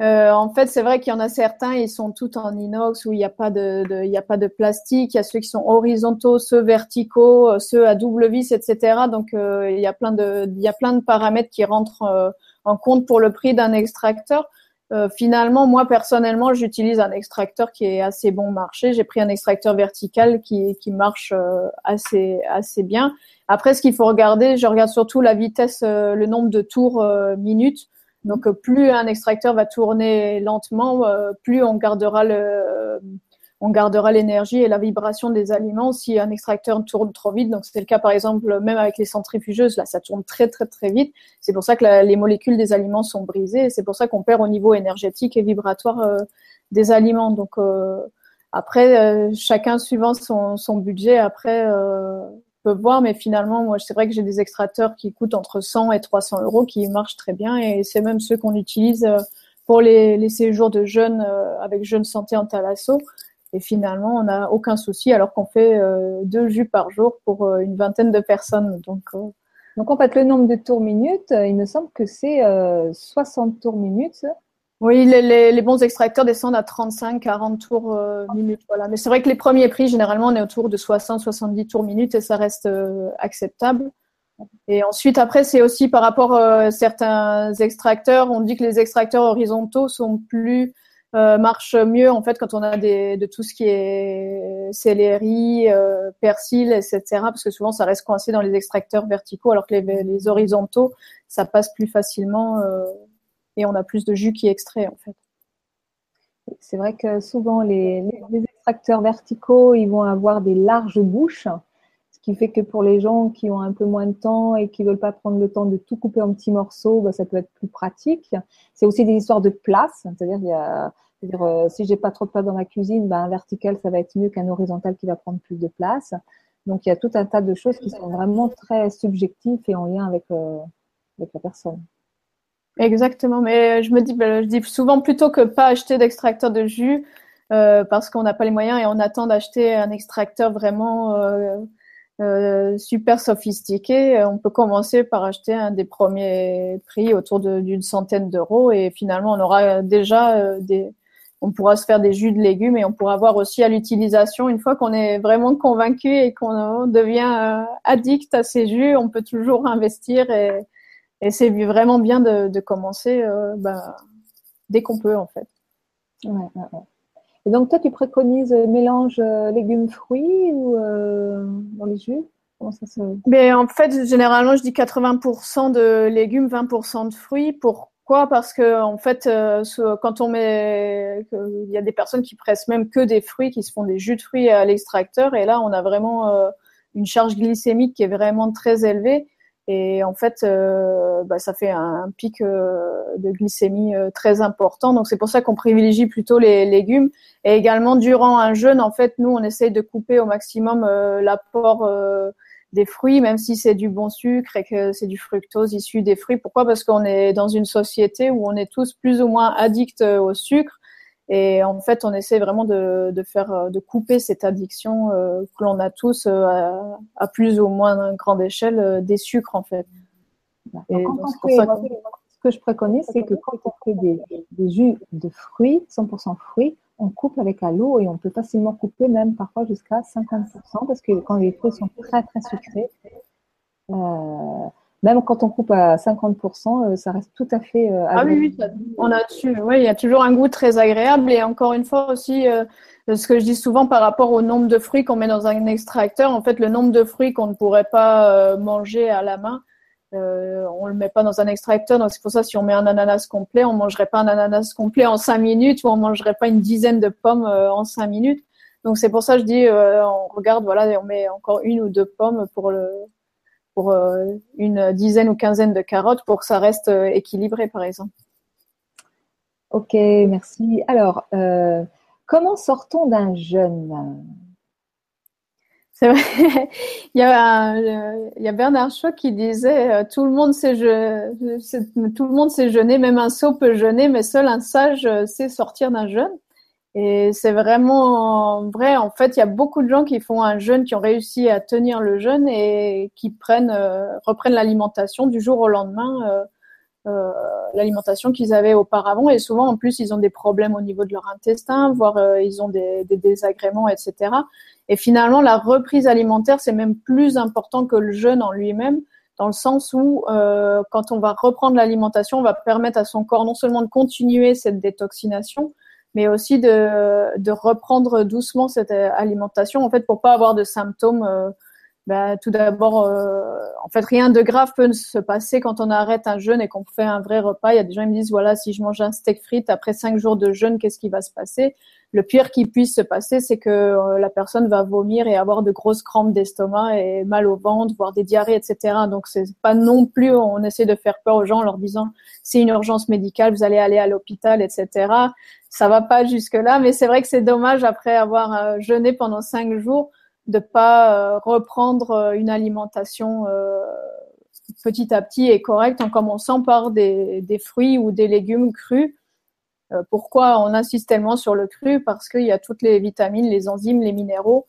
euh, en fait, c'est vrai qu'il y en a certains, ils sont tous en inox où il n'y a pas de, de, il y a pas de plastique. Il y a ceux qui sont horizontaux, ceux verticaux, euh, ceux à double vis, etc. Donc, euh, il y a plein de, il y a plein de paramètres qui rentrent en compte pour le prix d'un extracteur. finalement, moi personnellement, j'utilise un extracteur qui est assez bon marché. J'ai pris un extracteur vertical qui, qui marche assez, assez bien. Après, ce qu'il faut regarder, je regarde surtout la vitesse, le nombre de tours minutes donc euh, plus un extracteur va tourner lentement, euh, plus on gardera le on gardera l'énergie et la vibration des aliments si un extracteur tourne trop vite. Donc c'est le cas par exemple même avec les centrifugeuses, là ça tourne très très très vite. C'est pour ça que les molécules des aliments sont brisées. C'est pour ça qu'on perd au niveau énergétique et vibratoire euh, des aliments. Donc après chacun suivant son, son budget après peut voir, mais finalement, moi, c'est vrai que j'ai des extracteurs qui coûtent entre 100 et 300 euros, qui marchent très bien, et c'est même ceux qu'on utilise euh, pour les, les séjours de jeunes euh, avec Jeunes Santé en Thalasso. Et finalement, on n'a aucun souci, alors qu'on fait euh, deux jus par jour pour une vingtaine de personnes. Donc, donc en fait, le nombre de tours minutes, il me semble que c'est 60 tours minutes oui, les, les, bons extracteurs descendent à 35, 40 tours euh, minutes. Voilà. Mais c'est vrai que les premiers prix, généralement, on est autour de 60, 70 tours minutes et ça reste euh, acceptable. Et ensuite, après, c'est aussi par rapport à euh, certains extracteurs. On dit que les extracteurs horizontaux sont plus marchent mieux en fait quand on a des, de tout ce qui est céleri, persil, etc. Parce que souvent, ça reste coincé dans les extracteurs verticaux, alors que les, les horizontaux, ça passe plus facilement on a plus de jus qui est extrait en fait. C'est vrai que souvent les, extracteurs verticaux, ils vont avoir des larges bouches, ce qui fait que pour les gens qui ont un peu moins de temps et qui veulent pas prendre le temps de tout couper en petits morceaux, bah, ça peut être plus pratique. C'est aussi des histoires de place, c'est-à-dire il y a euh, si j'ai pas trop de place dans ma cuisine, bah, un vertical ça va être mieux qu'un horizontal qui va prendre plus de place. Donc il y a tout un tas de choses qui sont vraiment très subjectives et en lien avec, euh, avec la personne. Exactement, mais je me dis, ben, je dis souvent plutôt que pas acheter d'extracteur de jus euh, parce qu'on n'a pas les moyens et on attend d'acheter un extracteur vraiment euh, euh, super sophistiqué. On peut commencer par acheter un des premiers prix autour d'une centaine d'euros et finalement on aura déjà des, on pourra se faire des jus de légumes et on pourra voir aussi à l'utilisation une fois qu'on est vraiment convaincu et qu'on devient addict à ces jus, on peut toujours investir et et c'est vraiment bien de, de commencer euh, bah, dès qu'on peut, en fait. Ouais, ouais, Et donc, toi, tu préconises mélange euh, légumes-fruits ou euh, dans les jus? Comment ça se... Mais en fait, généralement, je dis 80% de légumes, 20% de fruits. Pourquoi? Parce que en fait, quand on met, il y a des personnes qui pressent même que des fruits, qui se font des jus de fruits à l'extracteur, et là, on a vraiment une charge glycémique qui est vraiment très élevée. Et en fait, euh, bah, ça fait un, pic euh, de glycémie euh, très important. Donc c'est pour ça qu'on privilégie plutôt les légumes. Et également durant un jeûne, en fait, nous on essaye de couper au maximum l'apport des fruits, même si c'est du bon sucre et que c'est du fructose issu des fruits. Pourquoi? Parce qu'on est dans une société où on est tous plus ou moins addicts au sucre. Et en fait, on essaie vraiment de, de faire, euh, de couper cette addiction euh, que l'on a tous euh, à, plus ou moins grande échelle des sucres, en fait. Ce que je préconise, c'est que quand on fait des, des, jus de fruits, 100% fruits, on coupe avec l'eau et on peut facilement couper même parfois jusqu'à 50% parce que quand les fruits sont très très sucrés, euh, même quand on coupe à 50%, euh, ça reste tout à fait agréable. Ah oui, oui, on a dessus. Oui, il y a toujours un goût très agréable. Et encore une fois aussi, euh, ce que je dis souvent par rapport au nombre de fruits qu'on met dans un extracteur, en fait, le nombre de fruits qu'on ne pourrait pas euh, manger à la main, euh, on le met pas dans un extracteur, donc c'est pour ça si on met un ananas complet, on mangerait pas un ananas complet en cinq minutes ou on mangerait pas une dizaine de pommes euh, en cinq minutes. Donc c'est pour ça que je dis, euh, on regarde, voilà, on met encore une ou deux pommes pour le pour euh, une dizaine ou quinzaine de carottes pour que ça reste équilibré, par exemple. Ok, merci. Alors, comment sort-on d'un jeûne? C'est vrai. il, y a, il y a Bernard Shaw qui disait euh, tout le monde sait je, tout le monde sait jeûner, même un sot peut jeûner, mais seul un sage euh, sait sortir d'un jeûne. Et c'est vraiment vrai. En fait, il y a beaucoup de gens qui font un jeûne, qui ont réussi à tenir le jeûne et qui prennent, euh, reprennent l'alimentation du jour au lendemain, euh, l'alimentation qu'ils avaient auparavant. Et souvent, en plus, ils ont des problèmes au niveau de leur intestin, voire ils ont des, des désagréments, etc. Et finalement, la reprise alimentaire, c'est même plus important que le jeûne en lui-même, dans le sens où euh, quand on va reprendre l'alimentation, on va permettre à son corps non seulement de continuer cette détoxination, mais aussi de, reprendre doucement cette euh, alimentation, en fait, pour pas avoir de symptômes. Bah, tout d'abord, euh, en fait, rien de grave peut se passer quand on arrête un jeûne et qu'on fait un vrai repas. Il y a des gens qui me disent, voilà, si je mange un steak frites après cinq jours de jeûne, qu'est-ce qui va se passer? Le pire qui puisse se passer, c'est que euh, la personne va vomir et avoir de grosses crampes d'estomac et mal au ventre, voire des diarrhées, etc. Donc c'est pas non plus, on essaie de faire peur aux gens en leur disant c'est une urgence médicale, vous allez aller à l'hôpital, etc. Ça va pas jusque là, mais c'est vrai que c'est dommage après avoir euh, jeûné pendant cinq jours de pas euh, reprendre une alimentation petit à petit et correcte en commençant par des, des fruits ou des légumes crus euh, pourquoi on insiste tellement sur le cru? Parce qu'il y a toutes les vitamines, les enzymes, les minéraux.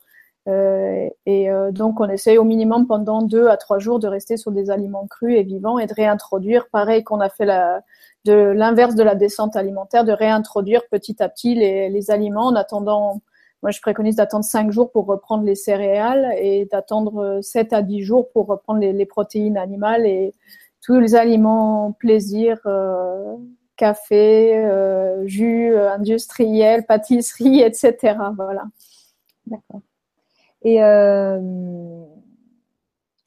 Euh, et euh, donc, on essaye au minimum pendant deux à trois jours de rester sur des aliments crus et vivants et de réintroduire, pareil qu'on a fait la, de l'inverse de la descente alimentaire, de réintroduire petit à petit les, les aliments en attendant. Moi, je préconise d'attendre cinq jours pour reprendre les céréales et d'attendre sept à dix jours pour reprendre les, protéines animales et tous les aliments plaisir. Euh, café, euh, jus euh, industriel, pâtisserie, etc. Voilà. D'accord. Et euh,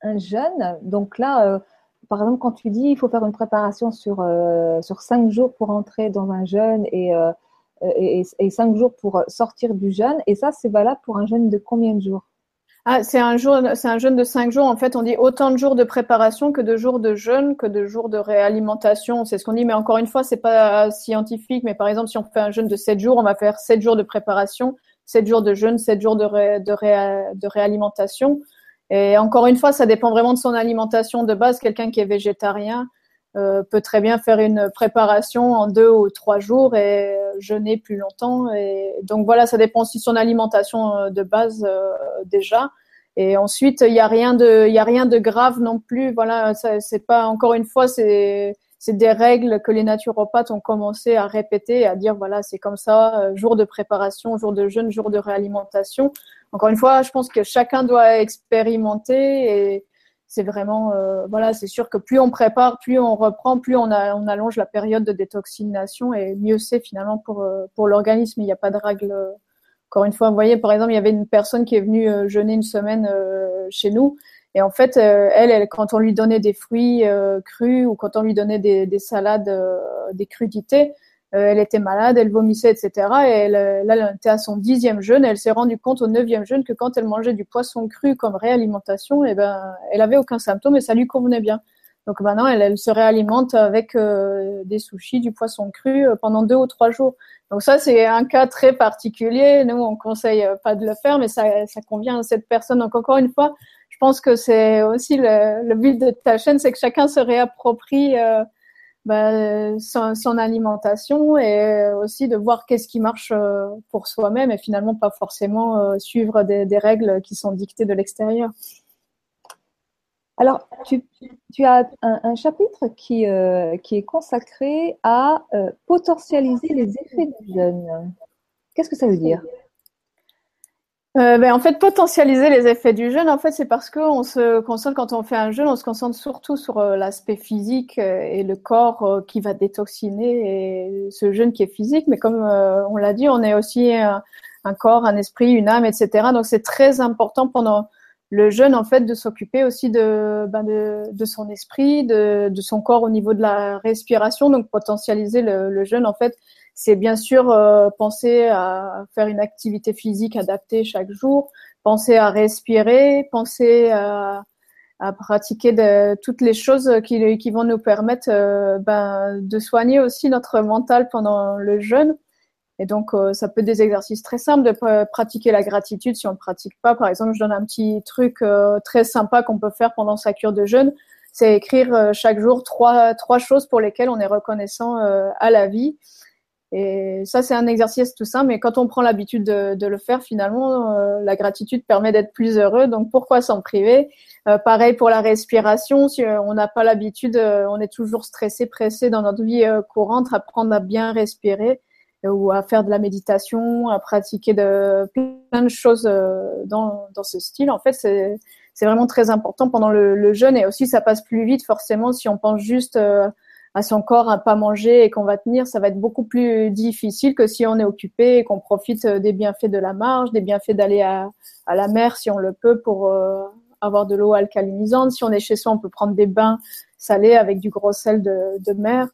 un jeûne, donc là, par exemple, quand tu dis il faut faire une préparation sur, sur cinq jours pour entrer dans un jeûne et, et, et, cinq jours pour sortir du jeûne, et ça, c'est valable pour un jeûne de combien de jours? Ah, c'est un c'est un jeûne de cinq jours. En fait, on dit autant de jours de préparation que de jours de jeûne, que de jours de réalimentation. C'est ce qu'on dit, mais encore une fois, c'est pas scientifique. Mais par exemple, si on fait un jeûne de sept jours, on va faire sept jours de préparation, sept jours de jeûne, sept jours de, réalimentation. Et encore une fois, ça dépend vraiment de son alimentation de base. Quelqu'un qui est végétarien, euh, peut très bien faire une préparation en deux ou trois jours et jeûner plus longtemps. Et donc voilà, ça dépend aussi de son alimentation euh, de base euh, déjà. Et ensuite, il n'y a rien de, il y a rien de grave non plus. Voilà, c'est pas encore une fois, c'est c'est des règles que les naturopathes ont commencé à répéter, à dire voilà, c'est comme ça, jour de préparation, jour de jeûne, jour de réalimentation. Encore une fois, je pense que chacun doit expérimenter et c'est vraiment, euh, voilà, c'est sûr que plus on prépare, plus on reprend, plus on, a, on allonge la période de détoxination et mieux c'est finalement pour, euh, pour l'organisme. Il n'y a pas de règle. Encore une fois, vous voyez, par exemple, il y avait une personne qui est venue euh, jeûner une semaine chez nous. Et en fait, elle, elle, quand on lui donnait des fruits crus ou quand on lui donnait des, des salades, des crudités, euh, elle était malade, elle vomissait, etc. Et elle, euh, là, elle était à son dixième jeûne. elle s'est rendue compte au neuvième jeûne que quand elle mangeait du poisson cru comme réalimentation, eh ben, elle avait aucun symptôme et ça lui convenait bien. Donc maintenant, elle, elle se réalimente avec euh, des sushis, du poisson cru pendant deux ou trois jours. Donc ça, c'est un cas très particulier. Nous, on conseille pas de le faire, mais ça, ça convient à cette personne. Donc encore une fois, je pense que c'est aussi le, le, but de ta chaîne, c'est que chacun se réapproprie bah, son, alimentation et aussi de voir qu'est-ce qui marche euh, pour soi-même et finalement pas forcément euh, suivre des, règles qui sont dictées de l'extérieur. Alors, tu, tu as un, chapitre qui, qui est consacré à potentialiser les effets du jeûne. Qu'est-ce que ça veut dire? Euh, ben, en fait, potentialiser les effets du jeûne, en fait, c'est parce qu'on se concentre quand on fait un jeûne, on se concentre surtout sur euh, l'aspect physique euh, et le corps qui va détoxiner et ce jeûne qui est physique. Mais comme on l'a dit, on est aussi un, corps, un esprit, une âme, etc. Donc, c'est très important pendant le jeûne, en fait, de s'occuper aussi de, ben de, son esprit, de, son corps au niveau de la respiration. Donc, potentialiser le jeûne, en fait, c'est bien sûr euh, penser à faire une activité physique adaptée chaque jour, penser à respirer, penser à, à pratiquer de, toutes les choses qui, qui vont nous permettre euh, ben, de soigner aussi notre mental pendant le jeûne. Et donc, euh, ça peut être des exercices très simples de pratiquer la gratitude si on ne pratique pas. Par exemple, je donne un petit truc euh, très sympa qu'on peut faire pendant sa cure de jeûne. C'est écrire euh, chaque jour trois, trois choses pour lesquelles on est reconnaissant à la vie. Et ça, c'est un exercice tout simple. Mais quand on prend l'habitude de, le faire, finalement, la gratitude permet d'être plus heureux. Donc, pourquoi s'en priver? Pareil pour la respiration. Si on n'a pas l'habitude, on est toujours stressé, pressé dans notre vie courante, apprendre à bien respirer ou à faire de la méditation, à pratiquer plein de choses euh, dans, ce style. En fait, c'est, vraiment très important pendant le, le, jeûne et aussi ça passe plus vite forcément si on pense juste euh, à son corps à pas manger et qu'on va tenir, ça va être beaucoup plus difficile que si on est occupé et qu'on profite euh, des bienfaits de la marche, des bienfaits d'aller à, à la mer si on le peut pour avoir de l'eau alcalinisante. Si on est chez soi, on peut prendre des bains salés avec du gros sel de, de mer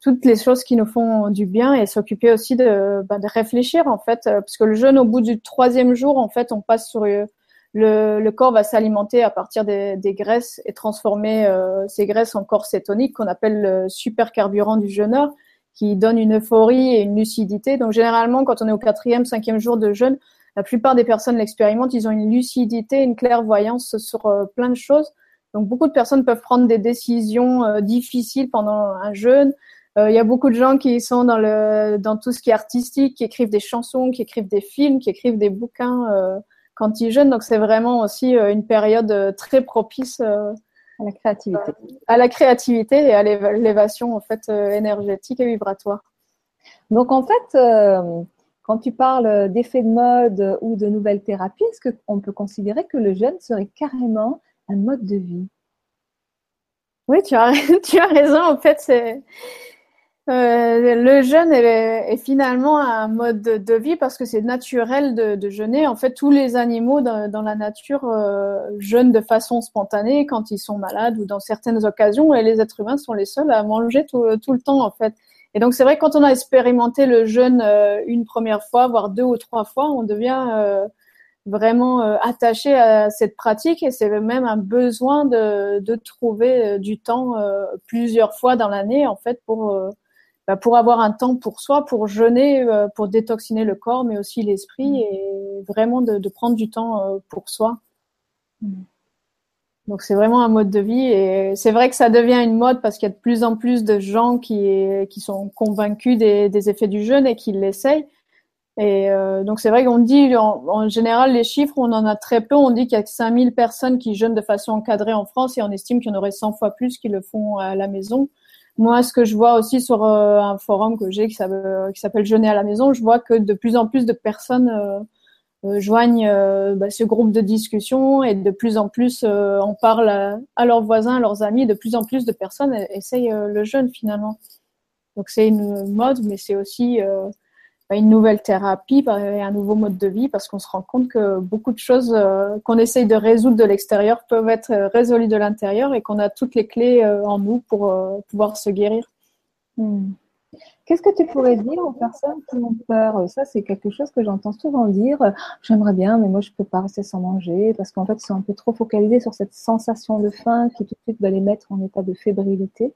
toutes les choses qui nous font du bien et s'occuper aussi de, bah, de réfléchir en fait, euh, parce que le jeûne au bout du troisième jour, en fait, on passe sur euh, le, corps va s'alimenter à partir des, graisses et transformer euh, ces graisses en corps cétonique qu'on appelle le supercarburant du jeûneur, qui donne une euphorie et une lucidité. Donc généralement, quand on est au quatrième, cinquième jour de jeûne, la plupart des personnes l'expérimentent, ils ont une lucidité, une clairvoyance sur plein de choses. Donc beaucoup de personnes peuvent prendre des décisions difficiles pendant un jeûne, il euh, y a beaucoup de gens qui sont dans tout ce qui est artistique, qui écrivent des chansons, qui écrivent des films, qui écrivent des bouquins euh, quand ils jeûnent. Donc c'est vraiment aussi euh, une période très propice à la créativité, à la créativité et à l'élévation en fait énergétique et vibratoire. Donc en fait, quand tu parles d'effets de mode ou de nouvelles thérapies, est-ce qu'on peut considérer que le jeûne serait carrément un mode de vie? Oui, tu as, tu as raison. En fait, c'est euh, le jeûne est, finalement un mode de, vie parce que c'est naturel de, jeûner. En fait, tous les animaux dans, la nature euh, jeûnent de façon spontanée quand ils sont malades ou dans certaines occasions, et les êtres humains sont les seuls à manger tout, le temps en fait. Et donc c'est vrai que quand on a expérimenté le jeûne euh, une première fois, voire deux ou trois fois, on devient vraiment attaché à cette pratique et c'est même un besoin de, de trouver du temps plusieurs fois dans l'année en fait pour bah, pour avoir un temps pour soi, pour jeûner, euh, pour détoxiner le corps, mais aussi l'esprit, mm. et vraiment de, de, prendre du temps euh, pour soi. Mm. Donc c'est vraiment un mode de vie et c'est vrai que ça devient une mode parce qu'il y a de plus en plus de gens qui, qui sont convaincus des, des effets du jeûne et qui l'essayent. Et euh, donc c'est vrai qu'on dit en, en, général les chiffres, on en a très peu. On dit qu'il y a 5000 personnes qui jeûnent de façon encadrée en France et on estime qu'il y en aurait 100 fois plus qui le font à la maison. Moi, ce que je vois aussi sur euh, un forum que j'ai qui s'appelle Jeûner à la maison, je vois que de plus en plus de personnes euh, euh joignent euh, bah, ce groupe de discussion et de plus en plus en parlent à, à, leurs voisins, à leurs amis. De plus en plus de personnes essayent le jeûne finalement. Donc c'est une mode, mais c'est aussi une nouvelle thérapie un nouveau mode de vie parce qu'on se rend compte que beaucoup de choses euh, qu'on essaye de résoudre de l'extérieur peuvent être euh, résolues de l'intérieur et qu'on a toutes les clés euh, en nous pour pouvoir se guérir. Hmm. Qu'est-ce que tu pourrais dire aux personnes qui ont peur? Ça, c'est quelque chose que j'entends souvent dire. J'aimerais bien, mais moi, je ne peux pas rester sans manger parce qu'en fait, ils sont un peu trop focalisés sur cette sensation de faim qui tout de suite va les mettre en état de fébrilité.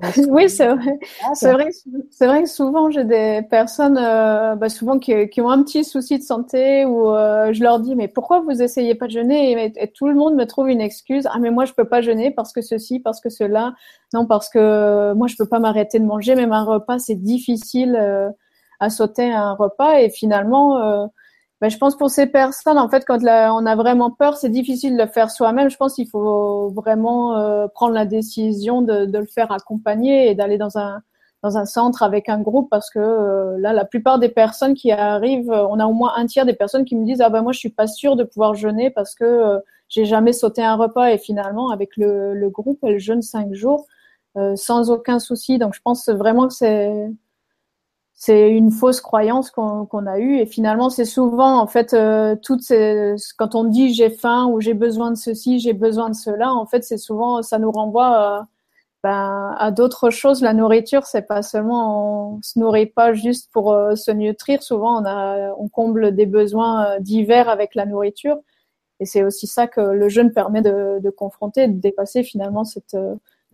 oui, c'est vrai. Ah, c'est vrai, vrai que souvent j'ai des personnes, euh, bah souvent qui, qui, ont un petit souci de santé où euh, je leur dis mais pourquoi vous essayez pas de jeûner et, tout le monde me trouve une excuse. Ah mais moi je peux pas jeûner parce que ceci, parce que cela. Non parce que moi je peux pas m'arrêter de manger. Même un repas c'est difficile euh, à sauter un repas et finalement ben, je pense pour ces personnes, en fait, quand on a vraiment peur, c'est difficile de le faire soi-même. Je pense qu'il faut vraiment euh, prendre la décision de, de, le faire accompagner et d'aller dans un dans un centre avec un groupe parce que euh, là, la plupart des personnes qui arrivent, on a au moins un tiers des personnes qui me disent ah ben moi je suis pas sûre de pouvoir jeûner parce que euh, j'ai jamais sauté un repas et finalement avec le, le groupe elles jeûnent cinq jours sans aucun souci. Donc je pense vraiment que c'est c'est une fausse croyance qu'on a eue. Et finalement c'est souvent en fait euh, toutes ces quand on dit j'ai faim ou j'ai besoin de ceci j'ai besoin de cela en fait c'est souvent ça nous renvoie ben, à d'autres choses. La nourriture c'est pas seulement on se nourrit pas juste pour euh, se nutrir. Souvent on a on comble des besoins euh, divers avec la nourriture. Et c'est aussi ça que le jeûne permet de, de confronter de dépasser finalement cette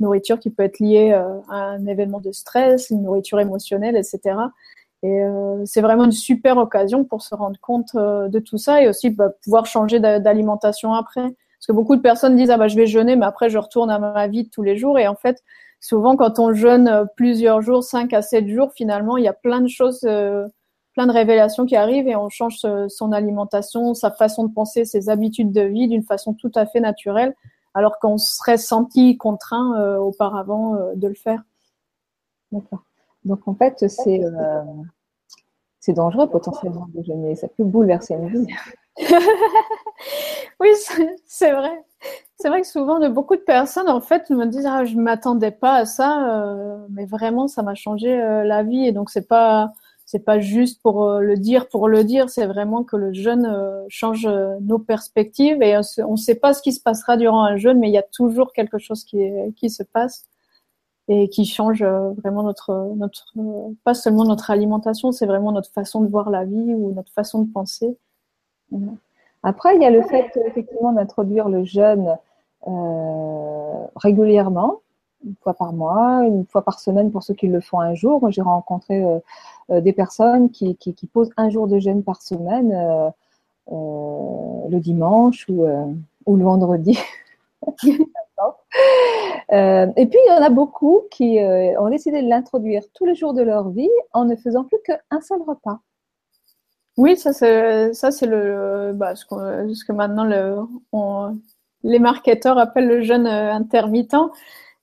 nourriture qui peut être liée euh, à un événement de stress, une nourriture émotionnelle, etc. Et euh, c'est vraiment une super occasion pour se rendre compte euh, de tout ça et aussi bah, pouvoir changer d'alimentation après. Parce que beaucoup de personnes disent ah bah je vais jeûner, mais après je retourne à ma vie de tous les jours. Et en fait, souvent quand on jeûne plusieurs jours, 5 à 7 jours, finalement il y a plein de choses, plein de révélations qui arrivent et on change son alimentation, sa façon de penser, ses habitudes de vie d'une façon tout à fait naturelle alors qu'on serait senti contraint euh, auparavant euh, de le faire. D'accord. Donc en fait, c'est euh, dangereux potentiellement de jeûner. Ça peut bouleverser une vie. oui, c'est vrai. C'est vrai que souvent, de beaucoup de personnes, en fait, me disent ah, je m'attendais pas à ça, mais vraiment, ça m'a changé la vie. Et donc, c'est pas c'est pas juste pour euh, le dire pour le dire, c'est vraiment que le jeûne euh, change euh, nos perspectives et on ne sait pas ce qui se passera durant un jeûne, mais il y a toujours quelque chose qui, qui se passe et qui change vraiment notre, notre, pas seulement notre alimentation, c'est vraiment notre façon de voir la vie ou notre façon de penser. Après, il y a le fait effectivement d'introduire le jeûne régulièrement une fois par mois, une fois par semaine pour ceux qui le font un jour. J'ai rencontré des personnes qui, qui, posent un jour de jeûne par semaine, euh, le dimanche ou, ou le vendredi. et puis, il y en a beaucoup qui ont décidé de l'introduire tous les jours de leur vie en ne faisant plus qu'un seul repas. Oui, ça c'est ça c'est le bah, ce, que, maintenant le, les marketeurs appellent le jeûne intermittent.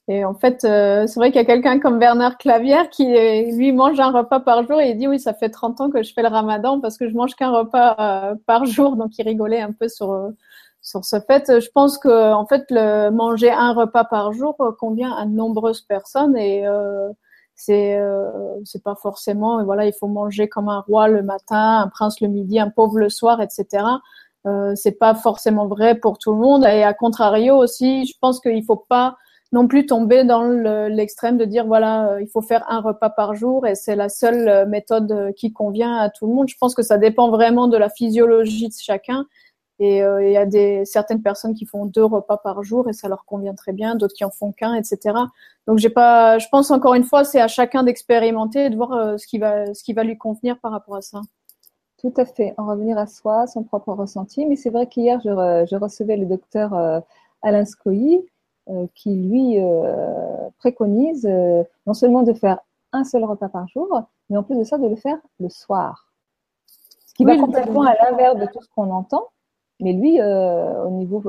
Et en fait, euh, c'est vrai qu'il y a quelqu'un comme Bernard Clavière qui, lui, mange un repas par jour et il dit oui, ça fait 30 ans que je fais le ramadan parce que je mange qu'un repas euh, par jour. Donc, il rigolait un peu sur, euh, sur ce fait. Je pense que, en fait, le, manger un repas par jour convient à nombreuses personnes et c'est c'est pas forcément, voilà, il faut manger comme un roi le matin, un prince le midi, un pauvre le soir, etc. Euh, c'est pas forcément vrai pour tout le monde. Et à contrario aussi, je pense qu'il faut pas non plus tomber dans l'extrême de dire voilà, euh, il faut faire un repas par jour et c'est la seule euh, méthode euh, qui convient à tout le monde. Je pense que ça dépend vraiment de la physiologie de chacun. Et il y a des certaines personnes qui font deux repas par jour et ça leur convient très bien, d'autres qui en font qu'un, etc. Donc j'ai pas, je pense encore une fois, c'est à chacun d'expérimenter et de voir ce qui va, ce qui va lui convenir par rapport à ça. Tout à fait, en revenir à soi, son propre ressenti. Mais c'est vrai qu'hier, je, je, recevais le docteur Alain Scoy euh, qui lui euh, préconise euh, non seulement de faire un seul repas par jour, mais en plus de ça, de le faire le soir. Ce qui va complètement à l'inverse de tout ce qu'on entend. Mais lui, au niveau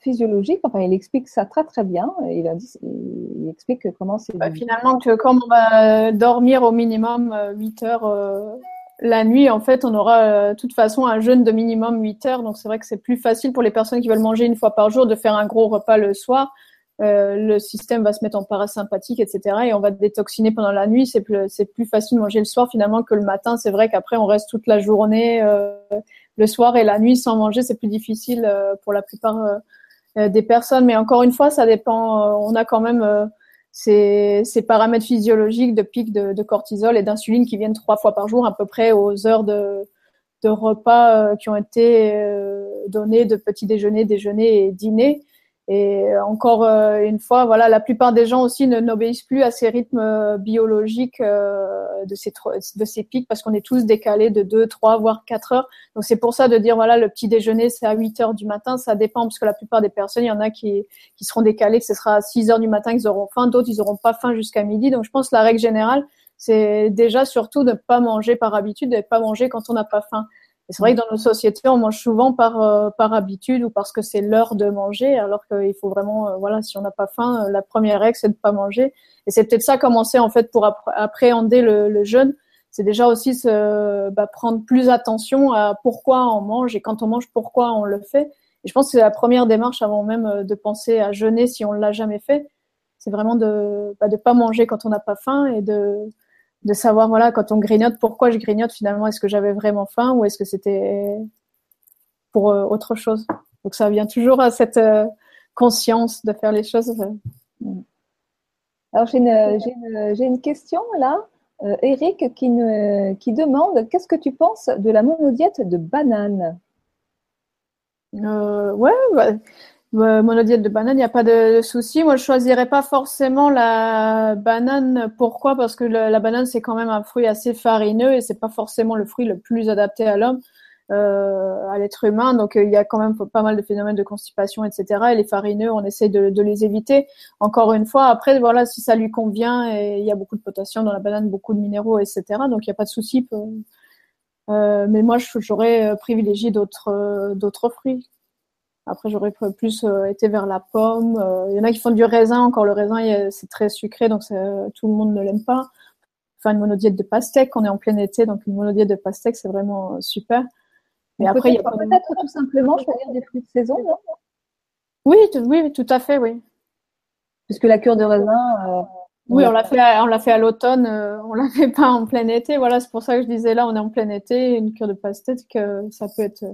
physiologique, enfin, il explique ça très très bien. Il, a dit, il explique comment c'est. Bah, finalement, que comme on va dormir au minimum 8 heures la nuit, en fait, on aura euh, toute façon un jeûne de minimum 8 heures. Donc, c'est vrai que c'est plus facile pour les personnes qui veulent manger une fois par jour de faire un gros repas le soir. Euh, le système va se mettre en parasympathique, etc. Et on va détoxiner pendant la nuit. C'est plus, c'est plus facile de manger le soir finalement que le matin. C'est vrai qu'après, on reste toute la journée, euh, le soir et la nuit sans manger. C'est plus difficile pour la plupart des personnes. Mais encore une fois, ça dépend. on a quand même ces, ces, paramètres physiologiques de pic de, cortisol et d'insuline qui viennent trois fois par jour à peu près aux heures de, de repas euh, qui ont été euh, donnés de petit déjeuner, déjeuner et dîner. Et encore euh, une fois, voilà, la plupart des gens aussi ne n'obéissent plus à ces rythmes euh, biologiques euh, de ces de ces pics parce qu'on est tous décalés de 2, 3 voire 4 heures. Donc c'est pour ça de dire voilà, le petit déjeuner c'est à 8 heures du matin, ça dépend parce que la plupart des personnes, il y en a qui qui seront décalés que ce sera à 6 heures du matin qu'ils auront faim, d'autres ils auront pas faim jusqu'à midi. Donc je pense que la règle générale, c'est déjà surtout de ne pas manger par habitude, de ne pas manger quand on n'a pas faim c'est vrai que dans nos sociétés, on mange souvent par, euh, par habitude ou parce que c'est l'heure de manger, alors qu'il faut vraiment, euh, voilà, si on n'a pas faim, euh, la première règle, c'est de pas manger. Et c'est peut-être ça commencer, en fait, pour appréhender le, le jeûne. C'est déjà aussi se, bah, prendre plus attention à pourquoi on mange et quand on mange, pourquoi on le fait. Et je pense que c'est la première démarche avant même de penser à jeûner si on l'a jamais fait. C'est vraiment de ne bah, de pas manger quand on n'a pas faim et de de savoir voilà quand on grignote pourquoi je grignote finalement? Est-ce que j'avais vraiment faim ou est-ce que c'était pour euh, autre chose? Donc ça vient toujours à cette euh, conscience de faire les choses. Alors j'ai une, une, question là. Eric qui, ne, qui demande qu'est-ce que tu penses de la monodiète de banane? Ouais bah, euh, monodiète de banane, il n'y a pas de, souci. Moi, je choisirais pas forcément la banane. Pourquoi? Parce que la, banane, c'est quand même un fruit assez farineux et c'est pas forcément le fruit le plus adapté à l'homme, euh, à l'être humain. Donc, euh, il y a quand même pas mal de phénomènes de constipation, etc. Et les farineux, on essaye de, les éviter. Encore une fois, après, voilà, si ça lui convient, et il y a beaucoup de potassium dans la banane, beaucoup de minéraux, etc. Donc, il n'y a pas de souci. Euh, mais moi, j'aurais privilégié d'autres fruits. Après, j'aurais plus euh, été vers la pomme. Il euh, y en a qui font du raisin. Encore le raisin, c'est très sucré, donc tout le monde ne l'aime pas. Faire une monodiète de pastèque. On est en plein été, donc une monodiète de pastèque, c'est vraiment euh, super. Mais après, il y a peut-être tout simplement choisir des fruits de saison, non? Oui, oui, tout à fait, oui. Puisque la cure de raisin. oui, on l'a fait, on l'a fait à l'automne. on l'a fait pas en plein été. Voilà, c'est pour ça que je disais là, on est en plein été, une cure de pastèque, ça peut être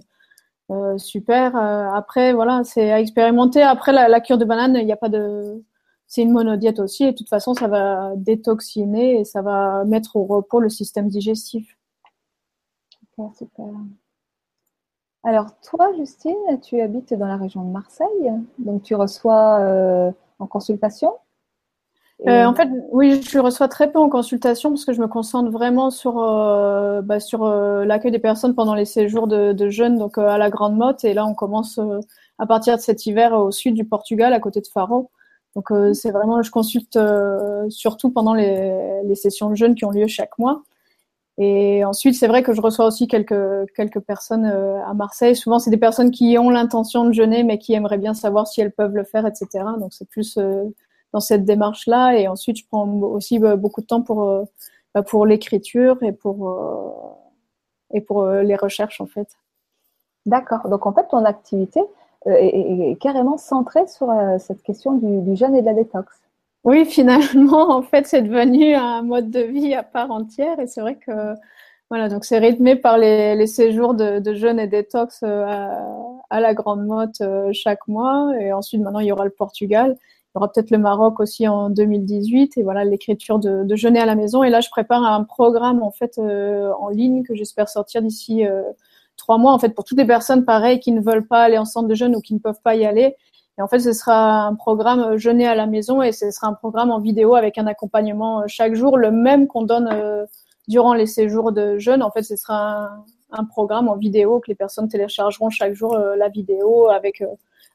euh, super. Euh, après, voilà, c'est à expérimenter. Après, la, cure de banane, il n'y a pas de. C'est une monodiète aussi, et de toute façon, ça va détoxiner et ça va mettre au repos le système digestif. super. Alors, toi, Justine, tu habites dans la région de Marseille, donc tu reçois euh, en consultation? Euh, en fait, oui, je reçois très peu en consultation parce que je me concentre vraiment sur euh, bah, sur euh, l'accueil des personnes pendant les séjours de, de jeunes, donc à la Grande Motte. Et là, on commence à partir de cet hiver au sud du Portugal, à côté de Faro. Donc c'est vraiment, je consulte surtout pendant les, les sessions de jeunes qui ont lieu chaque mois. Et ensuite, c'est vrai que je reçois aussi quelques quelques personnes à Marseille. Souvent, c'est des personnes qui ont l'intention de jeûner, mais qui aimeraient bien savoir si elles peuvent le faire, etc. Donc c'est plus dans cette démarche-là. Et ensuite, je prends aussi bah, beaucoup de temps pour, euh, bah, pour l'écriture et pour, euh, et pour euh, les recherches, en fait. D'accord. Donc, en fait, ton activité est, carrément centrée sur cette question du, jeûne et de la détox. Oui, finalement, en fait, c'est devenu un mode de vie à part entière. Et c'est vrai que voilà, donc c'est rythmé par les, les séjours de, de, jeûne et détox à, à la Grande Motte chaque mois. Et ensuite, maintenant, il y aura le Portugal. Il y aura peut-être le Maroc aussi en 2018 et voilà l'écriture de, de jeûner à la maison. Et là, je prépare un programme en fait euh, en ligne que j'espère sortir d'ici euh, trois mois en fait pour toutes les personnes pareilles qui ne veulent pas aller en centre de jeûne ou qui ne peuvent pas y aller. Et en fait, ce sera un programme euh, jeûner à la maison et ce sera un programme en vidéo avec un accompagnement chaque jour, le même qu'on donne durant les séjours de jeûne. En fait, ce sera un, un, programme en vidéo que les personnes téléchargeront chaque jour la vidéo avec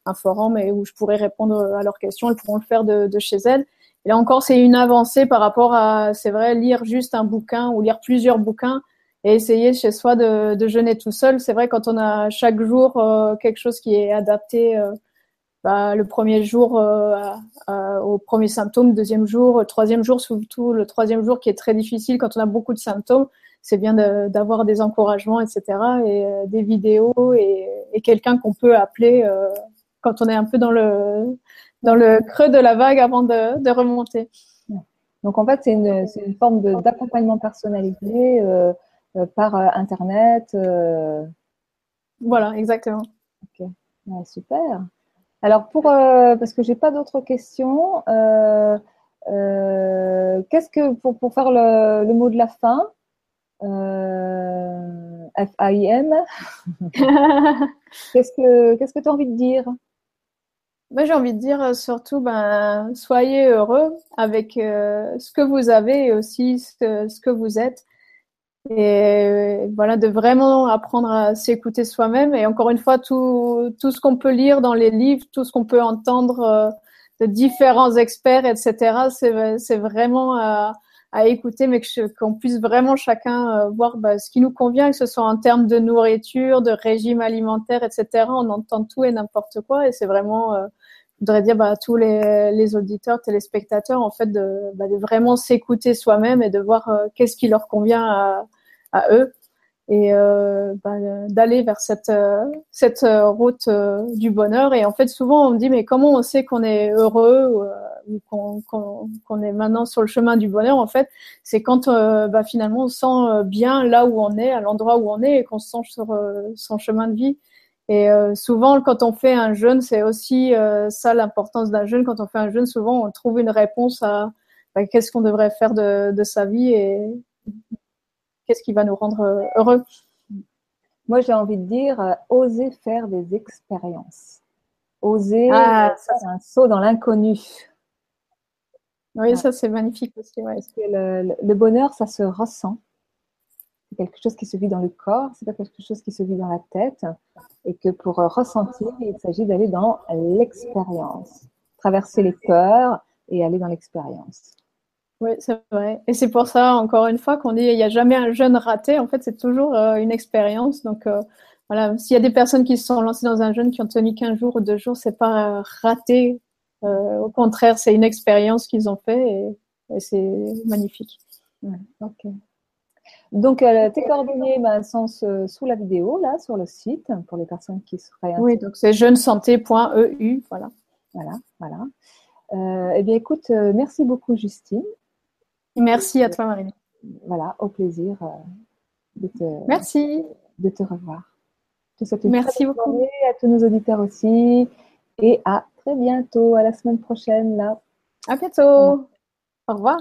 un forum et où je pourrais répondre à leurs questions. Elles pourront le faire de, chez elles. Et là encore, c'est une avancée par rapport à, c'est vrai, lire juste un bouquin ou lire plusieurs bouquins et essayer chez soi de, jeûner tout seul. C'est vrai quand on a chaque jour euh, quelque chose qui est adapté. Euh, bah, le premier jour euh, au premier symptôme, deuxième jour, troisième jour, surtout le troisième jour qui est très difficile quand on a beaucoup de symptômes. C'est bien d'avoir des encouragements, etc. et des vidéos et quelqu'un qu'on peut appeler quand on est un peu dans le, dans le creux de la vague avant de, de remonter. Donc en fait, c'est une, une, forme d'accompagnement personnalisé euh, euh, par euh, Internet. Voilà, exactement. Ok, super. Alors pour, parce que j'ai pas d'autres questions, qu'est-ce que pour, pour faire le, le, mot de la fin, F-A-I-M, qu'est-ce que qu'est-ce que tu as envie de dire? Moi, j'ai envie de dire euh, surtout, ben, soyez heureux avec euh, ce que vous avez et aussi ce, que vous êtes. Et euh, voilà, de vraiment apprendre à s'écouter soi-même. Et encore une fois, tout, tout ce qu'on peut lire dans les livres, tout ce qu'on peut entendre de différents experts, etc., c'est vraiment à écouter, mais qu'on puisse vraiment chacun voir bah, ce qui nous convient, que ce soit en termes de nourriture, de régime alimentaire, etc. On entend tout et n'importe quoi, et c'est vraiment je voudrais dire bah, tous les, les, auditeurs, téléspectateurs, en fait, de, bah, de vraiment s'écouter soi-même et de voir euh, qu'est-ce qui leur convient à, à eux et euh, bah, d'aller vers cette, euh, cette route du bonheur. Et en fait, souvent, on me dit, mais comment on sait qu'on est heureux qu'on est maintenant sur le chemin du bonheur, en fait, c'est quand bah, finalement on sent bien là où on est, à l'endroit où on est, et qu'on se sent sur son chemin de vie. Et souvent, quand on fait un jeûne, c'est aussi ça l'importance d'un jeûne. Quand on fait un jeûne, souvent on trouve une réponse à bah, qu'est-ce qu'on devrait faire de, de, sa vie et qu'est-ce qui va nous rendre heureux. Moi, j'ai envie de dire, euh, oser faire des expériences. Oser ah, un saut dans l'inconnu. Oui, ça c'est magnifique aussi. Parce que le, bonheur, ça se ressent. C'est quelque chose qui se vit dans le corps, c'est pas quelque chose qui se vit dans la tête. Et que pour euh, ressentir, il s'agit d'aller dans l'expérience, traverser les peurs et aller dans l'expérience. Oui, c'est vrai. Et c'est pour ça, encore une fois, qu'on dit il n'y a jamais un jeune raté. En fait, c'est toujours euh, une expérience. Donc, euh, voilà, s'il y a des personnes qui se sont lancées dans un jeûne qui ont tenu 15 jours ou 2 jours, c'est pas raté. Euh, au contraire, c'est une expérience qu'ils ont fait et, c'est magnifique. Donc, tes coordonnées ben, sont sous la vidéo, là, sur le site, pour les personnes qui seraient. Oui, donc c'est jeunesanté.eu. Voilà. Voilà, voilà. eh bien, écoute, merci beaucoup, Justine. Merci à toi, Marie. Voilà, au plaisir euh, de te, Merci. de te revoir. Je te souhaite une Merci beaucoup. à tous nos auditeurs aussi. Et à très bientôt, à la semaine prochaine. Là. À bientôt. Au revoir.